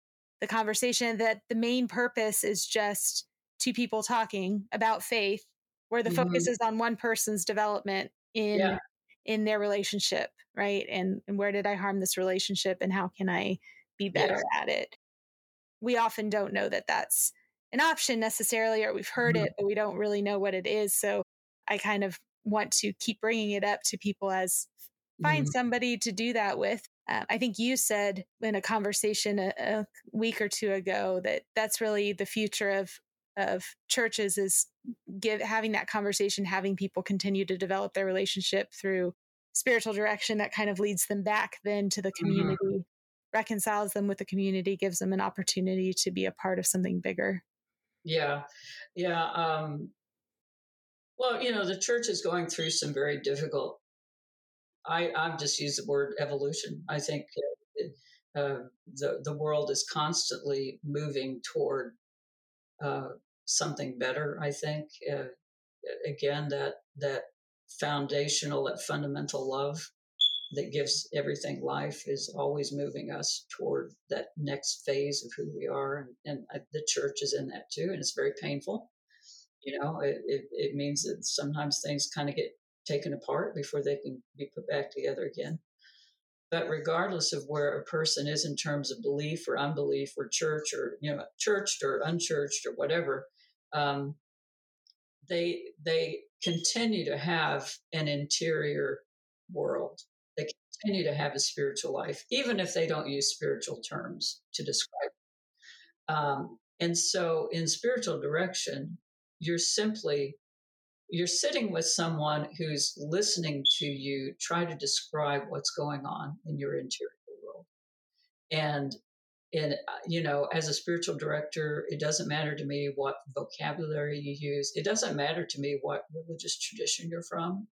the conversation that the main purpose is just two people talking about faith, where the mm-hmm. focus is on one person's development in yeah. in their relationship, right? And and where did I harm this relationship, and how can I be better yes. at it? We often don't know that that's an option necessarily, or we've heard mm-hmm. it, but we don't really know what it is. So I kind of want to keep bringing it up to people as find mm-hmm. somebody to do that with. uh, I think you said in a conversation a, a, week or two ago that that's really the future of of churches is give having that conversation, having people continue to develop their relationship through spiritual direction that kind of leads them back then to the mm-hmm. community, mm-hmm. reconciles them with the community, gives them an opportunity to be a part of something bigger. Yeah, yeah. Um, well, you know, the church is going through some very difficult I, I've just used the word evolution. I think uh, the the world is constantly moving toward uh, something better. I think uh, again that that foundational, that fundamental love that gives everything life is always moving us toward that next phase of who we are, and, and uh, the church is in that too, and it's very painful. You know, it, it, it means that sometimes things kind of get taken apart before they can be put back together again. But regardless of where a person is in terms of belief or unbelief or church or you know churched or unchurched or whatever, um, they they continue to have an interior world. Continue to have a spiritual life, even if they don't use spiritual terms to describe. It. Um, and so, in spiritual direction, you're simply you're sitting with someone who's listening to you try to describe what's going on in your interior world and and uh, you know as a spiritual director it doesn't matter to me what vocabulary you use it doesn't matter to me what religious tradition you're from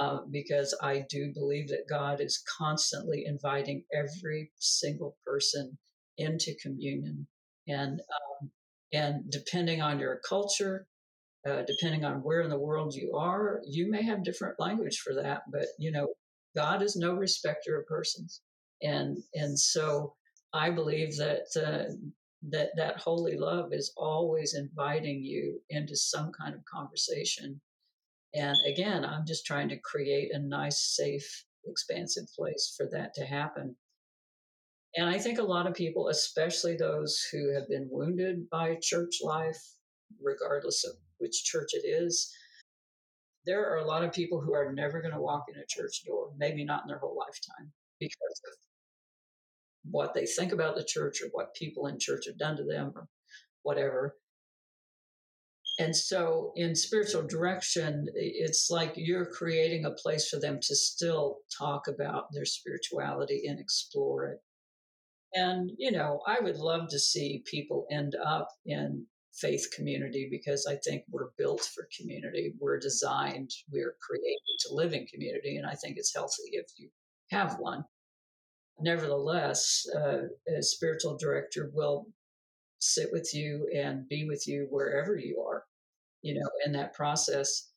uh, because i do believe that god is constantly inviting every single person into communion and um, and depending on your culture uh, depending on where in the world you are, you may have different language for that. But you know, God is no respecter of persons, and and so I believe that uh, that that holy love is always inviting you into some kind of conversation. And again, I'm just trying to create a nice, safe, expansive place for that to happen. And I think a lot of people, especially those who have been wounded by church life, regardless of which church it is. There are a lot of people who are never going to walk in a church door, maybe not in their whole lifetime, because of what they think about the church or what people in church have done to them or whatever. And so, in spiritual direction, it's like you're creating a place for them to still talk about their spirituality and explore it. And, you know, I would love to see people end up in faith community because I think we're built for community. We're designed, we're created to live in community. And I think it's healthy if you have one. Nevertheless, uh, a spiritual director will sit with you and be with you wherever you are, you know, in that process.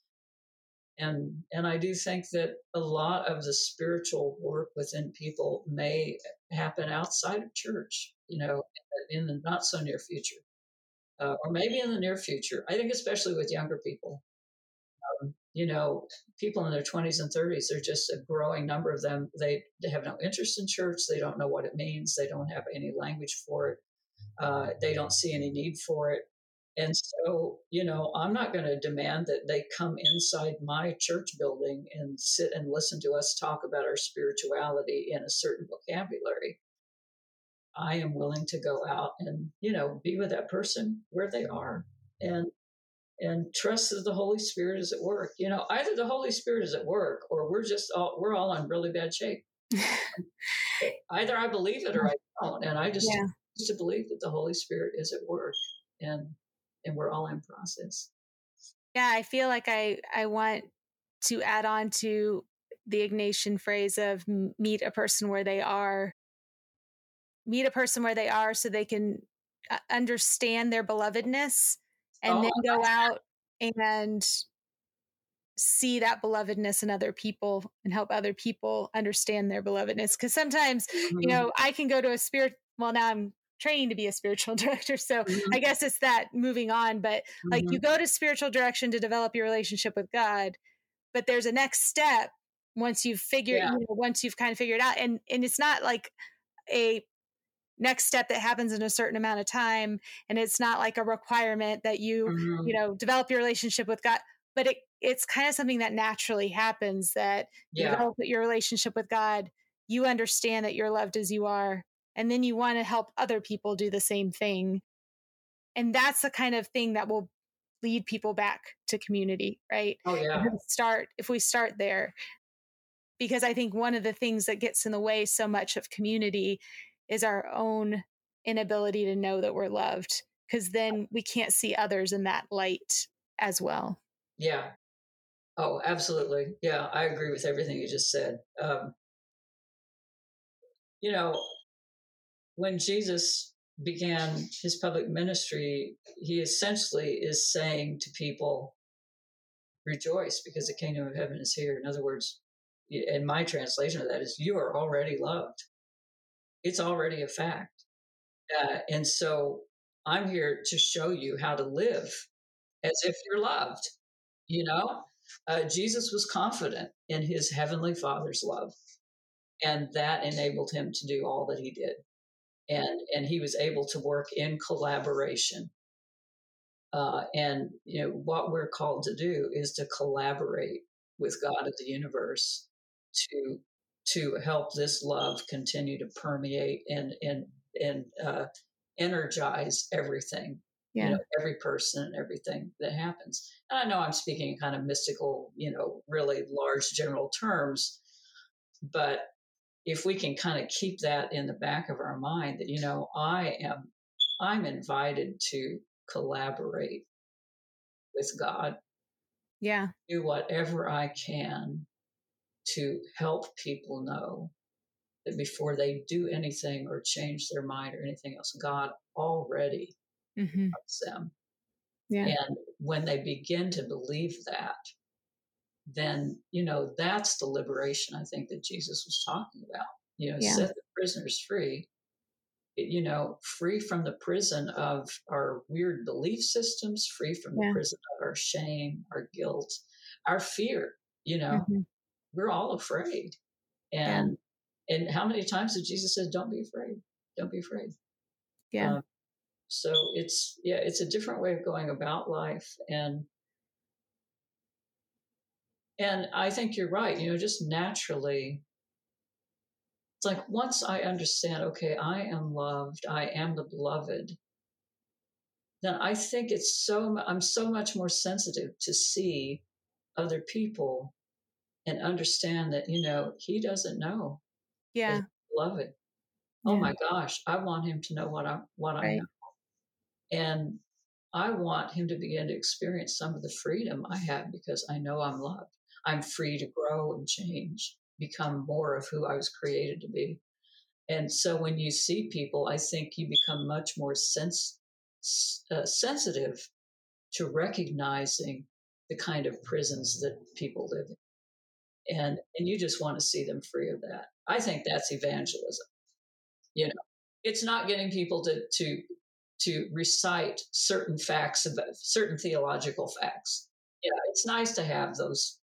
And and I do think that a lot of the spiritual work within people may happen outside of church, you know, in the not so near future uh, or maybe in the near future. I think, especially with younger people. Um, you know, people in their 20s and 30s, they're just a growing number of them. They, they have no interest in church. They don't know what it means. They don't have any language for it. Uh, they don't see any need for it. And so, you know, I'm not going to demand that they come inside my church building and sit and listen to us talk about our spirituality in a certain vocabulary. I am willing to go out and, you know, be with that person where they are and and trust that the Holy Spirit is at work. You know, either the Holy Spirit is at work or we're just all we're all in really bad shape. *laughs* either I believe it or I don't. And I just yeah. To believe that the Holy Spirit is at work and and we're all in process. Yeah, I feel like I I want to add on to the Ignatian phrase of meet a person where they are meet a person where they are so they can uh, understand their belovedness and oh, then go out and see that belovedness in other people and help other people understand their belovedness because sometimes mm-hmm. you know i can go to a spirit well now i'm training to be a spiritual *laughs* director so mm-hmm. i guess it's that moving on but mm-hmm. like you go to spiritual direction to develop your relationship with god but there's a next step once you've figured yeah. you know, once you've kind of figured out and and it's not like a next step that happens in a certain amount of time and it's not like a requirement that you mm-hmm. you know develop your relationship with god but it it's kind of something that naturally happens that yeah. you develop your relationship with god you understand that you're loved as you are and then you want to help other people do the same thing. And that's the kind of thing that will lead people back to community right? Oh yeah. If start if we start there. Because i think one of the things that gets in the way so much of community is our own inability to know that we're loved because then we can't see others in that light as well. Yeah. Oh absolutely. Yeah i agree with everything you just said. Um, you know when jesus began his public ministry, he essentially is saying to people, rejoice because the kingdom of heaven is here. In other words, and my translation of that is, you are already loved. It's already a fact. Uh, and so I'm here to show you how to live as if you're loved. You know, uh, Jesus was confident in his heavenly Father's love, and that enabled him to do all that he did and and he was able to work in collaboration. Uh, and you know what we're called to do is to collaborate with God of the universe to to help this love continue to permeate and and and uh, energize everything yeah. you know every person and everything that happens and i know i'm speaking in kind of mystical you know really large general terms but if we can kind of keep that in the back of our mind that you know i am i'm invited to collaborate with god yeah do whatever i can to help people know that before they do anything or change their mind or anything else god already mm-hmm. loves them yeah. and when they begin to believe that then you know that's the liberation I think that Jesus was talking about. You know, yeah. set the prisoners free. You know, free from the prison of our weird belief systems, free from yeah. the prison of our shame, our guilt, our fear. You know, mm-hmm. we're all afraid, and yeah. and how many times did Jesus say, "Don't be afraid, don't be afraid." Yeah. Um, so it's yeah, it's a different way of going about life, and and I think you're right. You know, just naturally, it's like once I understand, okay, I am loved, I am the beloved, then I think it's so, I'm so much more sensitive to see other people and understand that, you know, he doesn't know. Yeah. Beloved. Oh yeah. my gosh, I want him to know what I what right. I know. And I want him to begin to experience some of the freedom I have because I know I'm loved. I'm free to grow and change, become more of who I was created to be. And so when you see people, I think you become much more uh, sensitive to recognizing the kind of prisons that people live in. And, and you just want to see them free of that. I think that's evangelism. You know, it's not getting people to, to, to recite certain facts about certain theological facts. Yeah, it's nice to have those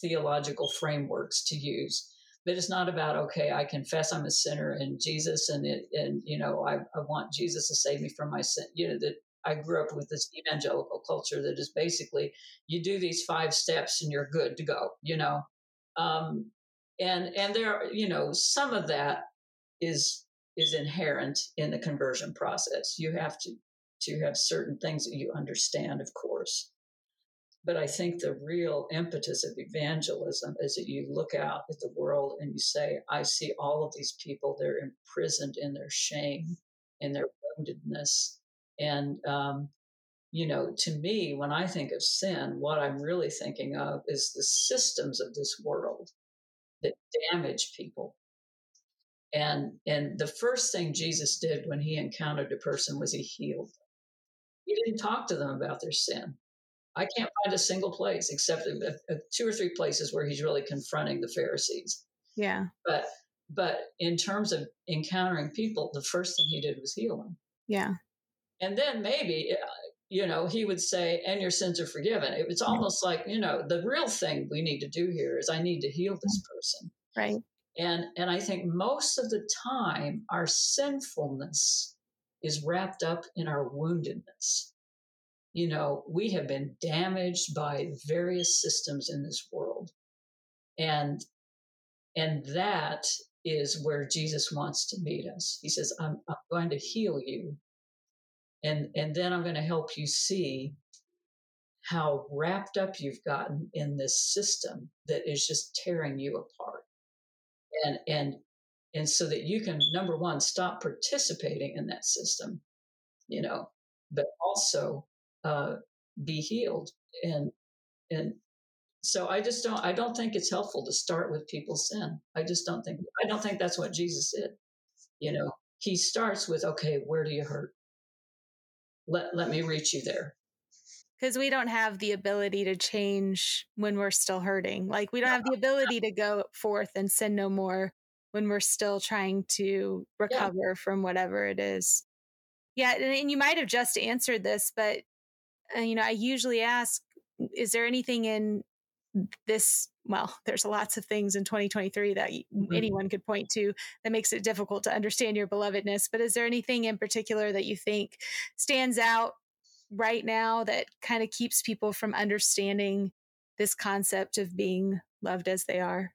theological frameworks to use. But it's not about okay i confess i'm a sinner and jesus and it and you know i, I want jesus to save me from my sin you know that i grew up with this evangelical culture that is basically you do these five steps and you're good to go you know? Um, and and there you know some of that is is inherent in the conversion process. You have to to have certain things that you understand of course but I think the real impetus of evangelism is that you look out at the world and you say, I see all of these people, they're imprisoned in their shame, in their woundedness. And, um, you know, to me, when I think of sin, what I'm really thinking of is the systems of this world that damage people. And, and the first thing Jesus did when he encountered a person was he healed them. He didn't talk to them about their sin. I can't find a single place except a, a, two or three places where he's really confronting the Pharisees. Yeah. But but in terms of encountering people, the first thing he did was heal them. Yeah. And then maybe uh, you know he would say, "And your sins are forgiven." It was almost like you know the real thing we need to do here is I need to heal this person. Right. And and I think most of the time our sinfulness is wrapped up in our woundedness you know, we have been damaged by various systems in this world. And and that is where Jesus wants to meet us. He says, I'm, I'm going to heal you. And, and then I'm going to help you see how wrapped up you've gotten in this system that is just tearing you apart. And, and, and so that you can, number one, stop participating in that system, you know, but also uh, be healed. And, and so I just don't I don't think it's helpful to start with people's sin. I just don't think I don't think that's what Jesus did. You know, he starts with okay, where do you hurt? Let let me reach you there. Cuz we don't have the ability to change when we're still hurting. Like we don't have the ability to go forth and sin no more when we're still trying to recover yeah. from whatever it is. Yeah, and, and you might have just answered this, but uh, you know, I usually ask is there anything in this well *laughs* there's lots of things in 2023 that mm-hmm. anyone could point to that makes it difficult to understand your belovedness but is there anything in particular that you think stands out right now that kind of keeps people from understanding this concept of being loved as they are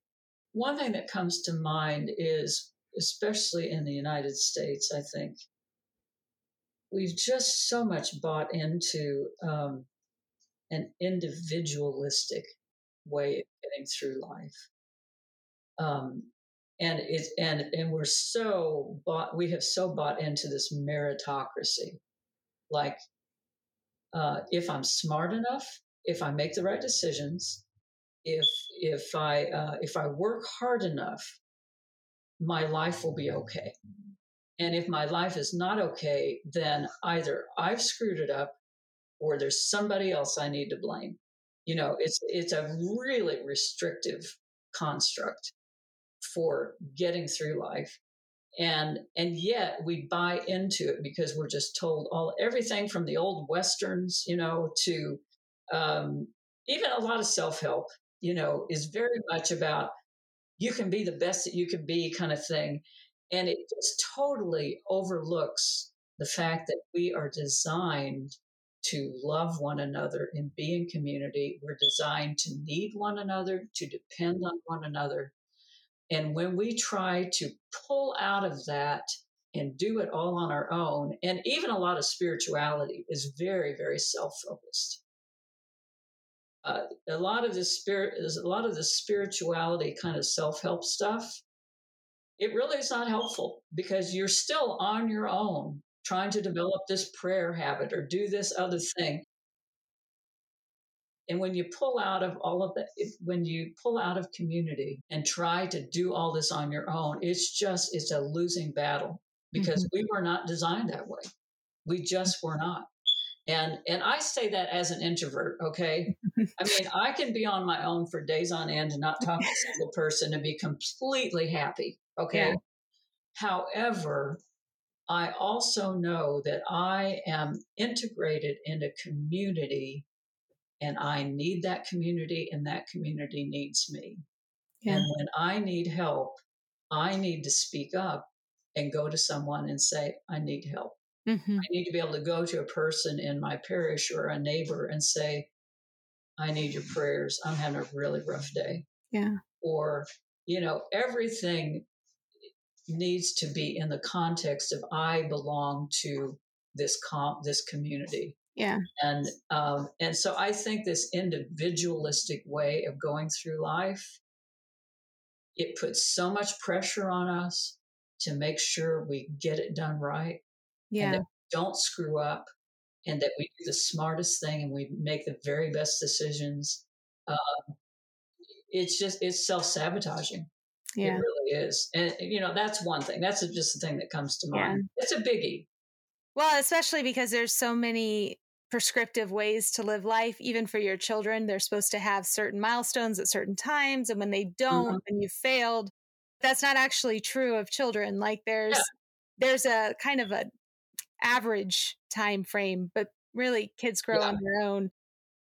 one thing that comes to mind is especially in the united states i think we've just so much bought into um, an individualistic way of getting through life. Um, and it and and we're so bought we have so bought into this meritocracy like uh, if i'm smart enough if i make the right decisions if if i uh, if i work hard enough my life will be okay and if my life is not okay then either i've screwed it up or there's somebody else i need to blame. You know it's it's a really restrictive construct for getting through life. And and yet we buy into it because we're just told all everything from the old westerns you know to um, even a lot of self-help you know is very much about you can be the best that you can be kind of thing and it just totally overlooks the fact that we are designed to love one another and be in community. We're designed to need one another, to depend on one another. And when we try to pull out of that and do it all on our own, and even a lot of spirituality is very, very self focused. Uh, a lot of this spirit is a lot of the spirituality kind of self help stuff. It really is not helpful because you're still on your own trying to develop this prayer habit or do this other thing. And when you pull out of all of that, when you pull out of community and try to do all this on your own, it's just, it's a losing battle because mm-hmm. we were not designed that way. We just were not. And, and I say that as an introvert, okay? I *laughs* mean, I can be on my own for days on end and not talk to a single person and be completely happy, okay? Yeah. However, I also know that I am integrated in a community and I need that community and that community needs me. Yeah. And when I need help, I need to speak up and go to someone and say, I need help. Mm-hmm. I need to be able to go to a person in my parish or a neighbor and say, I need your prayers. I'm having a really rough day. Yeah. Or, you know, everything needs to be in the context of I belong to this com this community. Yeah. And um, and so I think this individualistic way of going through life, it puts so much pressure on us to make sure we get it done right. Yeah. And don't screw up and that we do the smartest thing and we make the very best decisions. Uh, it's just it's self-sabotaging yeah. It really is. And, you know, that's one thing. That's just the thing that comes to mind. Yeah. It's a biggie. Well, especially because there's so many prescriptive ways to live life, even for your children. They're supposed to have certain milestones at certain times. And when they don't, mm-hmm. and you failed, that's not actually true of children. Like there's, yeah. there's a kind of a average time frame, but really kids grow yeah. on their own.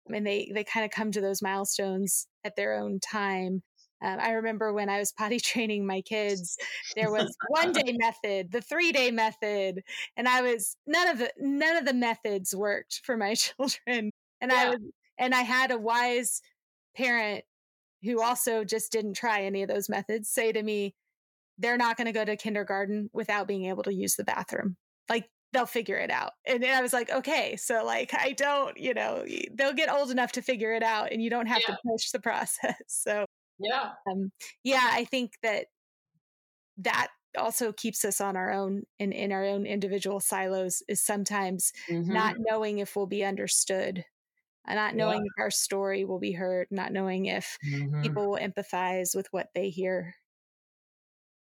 I mean, they, they kind of come to those milestones at their own time. Um, I remember when I was potty *laughs* training my kids, there was one day method, the three day method, and I was none of the none of the methods worked for my *laughs* children, and yeah. I was and I had a wise parent who also just didn't try any of those methods say to me, they're not going to go to kindergarten without being able to use the bathroom. Like they'll figure it out. And I was like, okay, so like I don't, you know, they'll get old enough to figure it out and you don't have yeah. to push the *laughs* process. So yeah. Um, yeah, I think that that also keeps us on our own and in our own individual silos is sometimes mm-hmm. not knowing if we'll be understood not knowing yeah. if our story will be heard not knowing if mm-hmm. people will empathize with what they hear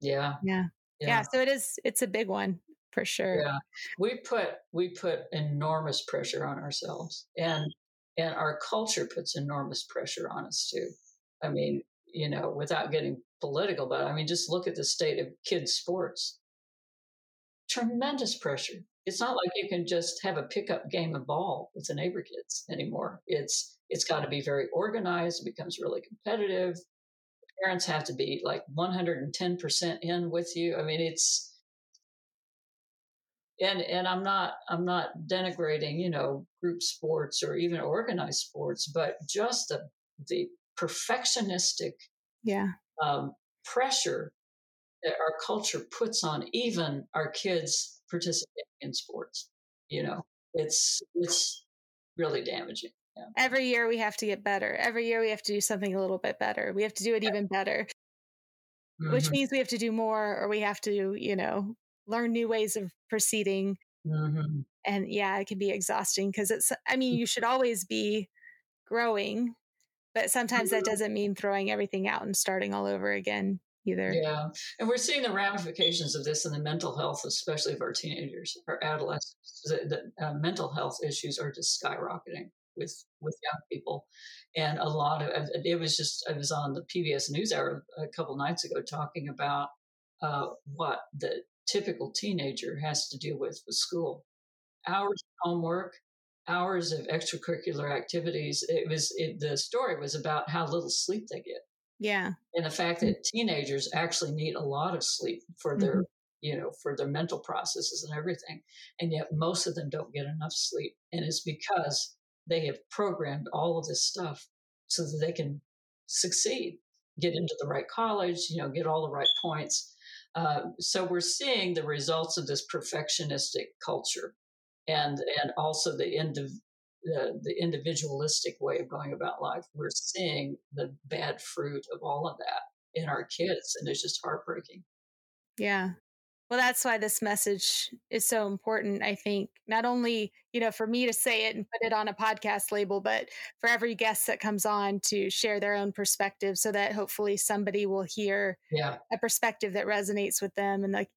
yeah. yeah yeah yeah so it is it's a big one for sure. Yeah we put we put enormous pressure on ourselves and and our culture puts enormous pressure on us too. I mean you know without getting political but i mean just look at the state of kids sports. Tremendous pressure. It's not like you can just have a pickup game of ball with the neighbor kids anymore. It's it's got to be very organized it becomes really competitive. Parents have to be like 110% in with you. I mean it's and and i'm not i'm not denigrating you know group sports or even organized sports but just the the perfectionistic yeah. um, pressure that our culture puts on even our kids participating in sports you know? It's it's really damaging yeah. every year we have to get better. Every year we have to do something a little bit better. We have to do it even better. Mm-hmm. which means we have to do more or we have to you know learn new ways of proceeding mm-hmm. and yeah it can be exhausting because it's i mean mm. you should always be growing but sometimes that mm-hmm. doesn't mean throwing everything out and starting all over again either. Yeah. And we're seeing the ramifications of this in the mental health, especially of our teenagers, our adolescents. The, the uh, mental health issues are just skyrocketing with with young people and a lot of it was just i was on the pbs newshour a couple nights ago talking about uh, what the typical teenager has to deal with with school hours of homework hours of extracurricular activities it was it, the story was about how little sleep they get yeah. And the fact that teenagers actually need a lot of sleep for their, mm-hmm. you know, for their mental processes and everything. And yet most of them don't get enough sleep. And it's because they have programmed all of this stuff so that they can succeed, get into the right college, you know, get all the right points. Uh, so we're seeing the results of this perfectionistic culture and and also the of the, the individualistic way of going about life, we're seeing the bad fruit of all of that in our kids. And it's just heartbreaking. Yeah. Well, that's why this message is so important. I think not only, you know, for me to say it and put it on a podcast label, but for every guest that comes on to share their own perspective so that hopefully somebody will hear yeah. a perspective that resonates with them and like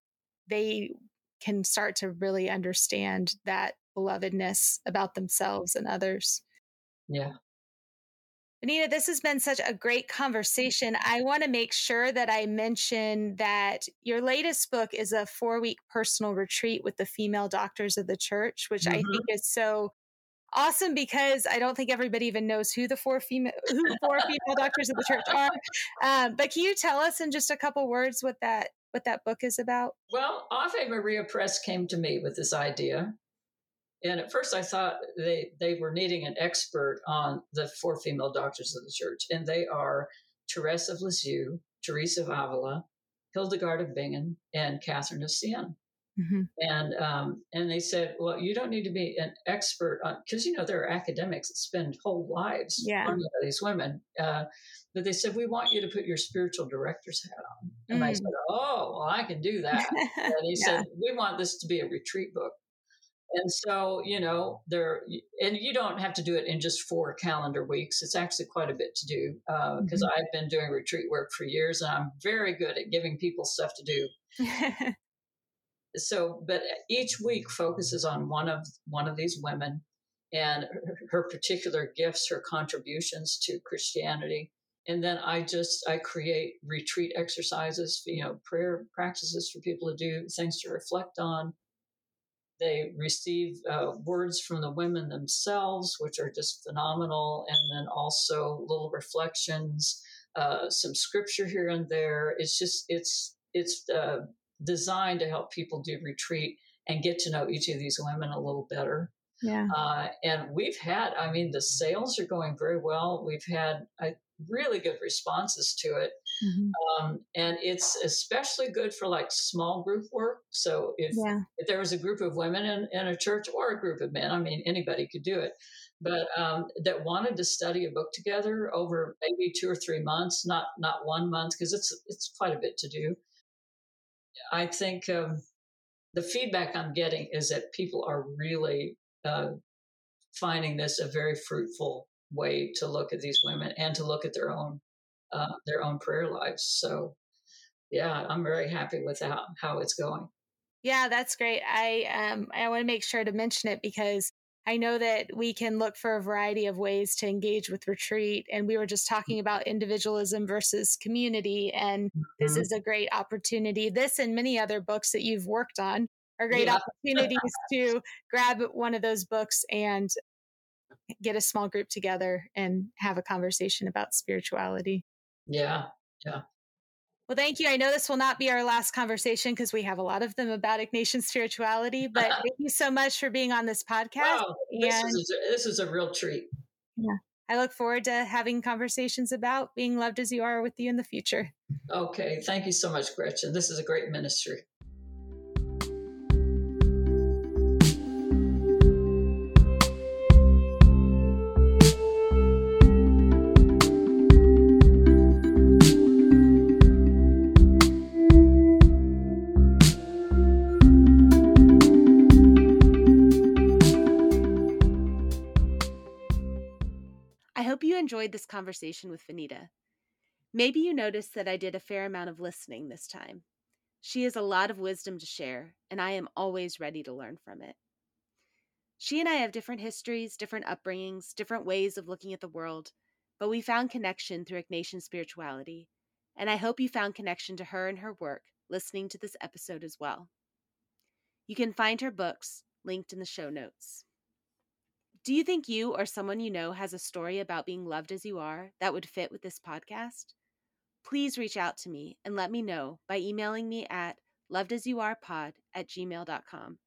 they can start to really understand that belovedness about themselves and others. Yeah. Vinita, this has been such a great conversation. I want to make sure that I mention that your latest book is a four week personal retreat with the female doctors of the church, which mm-hmm. I think is so awesome because I don't think everybody even knows who the four female who four female doctors of the church *laughs* are. Um, but can you tell us in just a couple words what that what that book is about? Well, Ave Maria Press came to me with this idea and at first, I thought they they were needing an expert on the four female doctors of the church, and they are Therese of Lisieux, Teresa of Avila, Hildegard of Bingen, and Catherine of Siena. Mm-hmm. And um, and they said, well, you don't need to be an expert on because you know there are academics that spend whole lives yeah. learning about these women. Uh, but they said we want you to put your spiritual director's hat on. And mm. I said, oh, well, I can do that. *laughs* and he yeah. said we want this to be a retreat book. And so, you know, there, and you don't have to do it in just four calendar weeks. It's actually quite a bit to do because uh, mm-hmm. I've been doing retreat work for years and I'm very good at giving people stuff to do. *laughs* so, but each week focuses on one of one of these women and her particular gifts, her contributions to Christianity. And then I just I create retreat exercises, you know, prayer practices for people to do, things to reflect on they receive uh, words from the women themselves, which are just phenomenal, and then also little reflections, uh, some scripture here and there. It's just it's it's uh, designed to help people do retreat and get to know each of these women a little better. Yeah. Uh, and we've had, I mean, the sales are going very well. We've had uh, really good responses to it. Mm-hmm. Um, and it's especially good for like small group work. So if, yeah. if there was a group of women in, in a church or a group of men, I mean, anybody could do it, but um, that wanted to study a book together over maybe two or three months, not not one month, because it's it's quite a bit to do. I think um, the feedback I'm getting is that people are really uh, finding this a very fruitful way to look at these women and to look at their own uh, their own prayer lives. So, yeah, I'm very happy with how how it's going. Yeah, that's great. I um I want to make sure to mention it because I know that we can look for a variety of ways to engage with retreat. And we were just mm. talking about individualism versus community. And mm-hmm. this is a great opportunity. This and many other books that you've worked on are great yeah. *laughs* opportunities to grab one of those books and get a small group together and have a conversation about spirituality. Yeah. Yeah. Well, thank you. I know this will not be our last conversation because we have a lot of them about Ignatian *laughs* spirituality, but *laughs* thank you so much for being on this podcast. Wow, this, and, is a, this is a real treat. Yeah. I look forward to having conversations about being loved as you are with you in the future. Okay. Thank you so much, Gretchen. This is a great ministry. Enjoyed this conversation with Vinita. Maybe you noticed that I did a fair amount of listening this time. She has a lot of wisdom to share, and I am always ready to learn from it. She and I have different histories, different upbringings, different ways of looking at the world, but we found connection through Ignatian spirituality, and I hope you found connection to her and her work listening to this episode as well. You can find her books linked in the show notes. Do you think you or someone you know has a story about being loved as you are that would fit with this podcast? Please reach out to me and let me know by emailing me at lovedasyouarepod at gmail.com.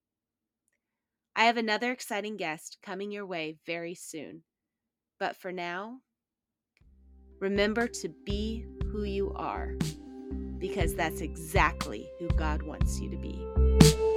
I have another exciting guest coming your way very soon. But for now, remember to be who you are, because that's exactly who God wants you to be.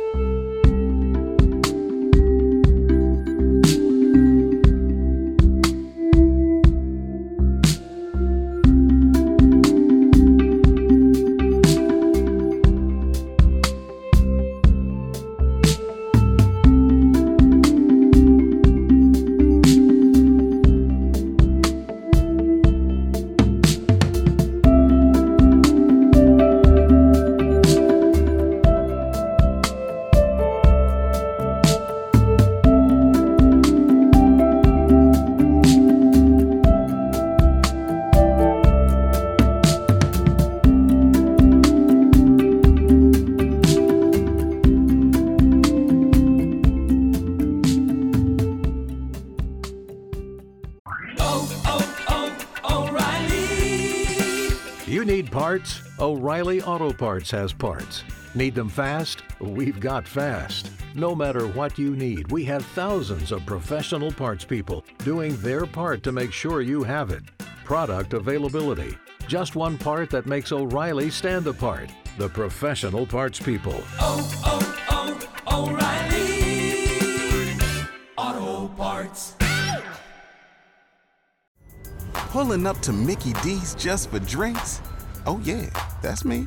Auto Parts has parts. Need them fast? We've got fast. No matter what you need, we have thousands of professional parts people doing their part to make sure you have it. Product availability. Just one part that makes O'Reilly stand apart. The professional parts people. Oh, oh, oh, O'Reilly Auto Parts. Pulling up to Mickey D's just for drinks? Oh, yeah, that's me.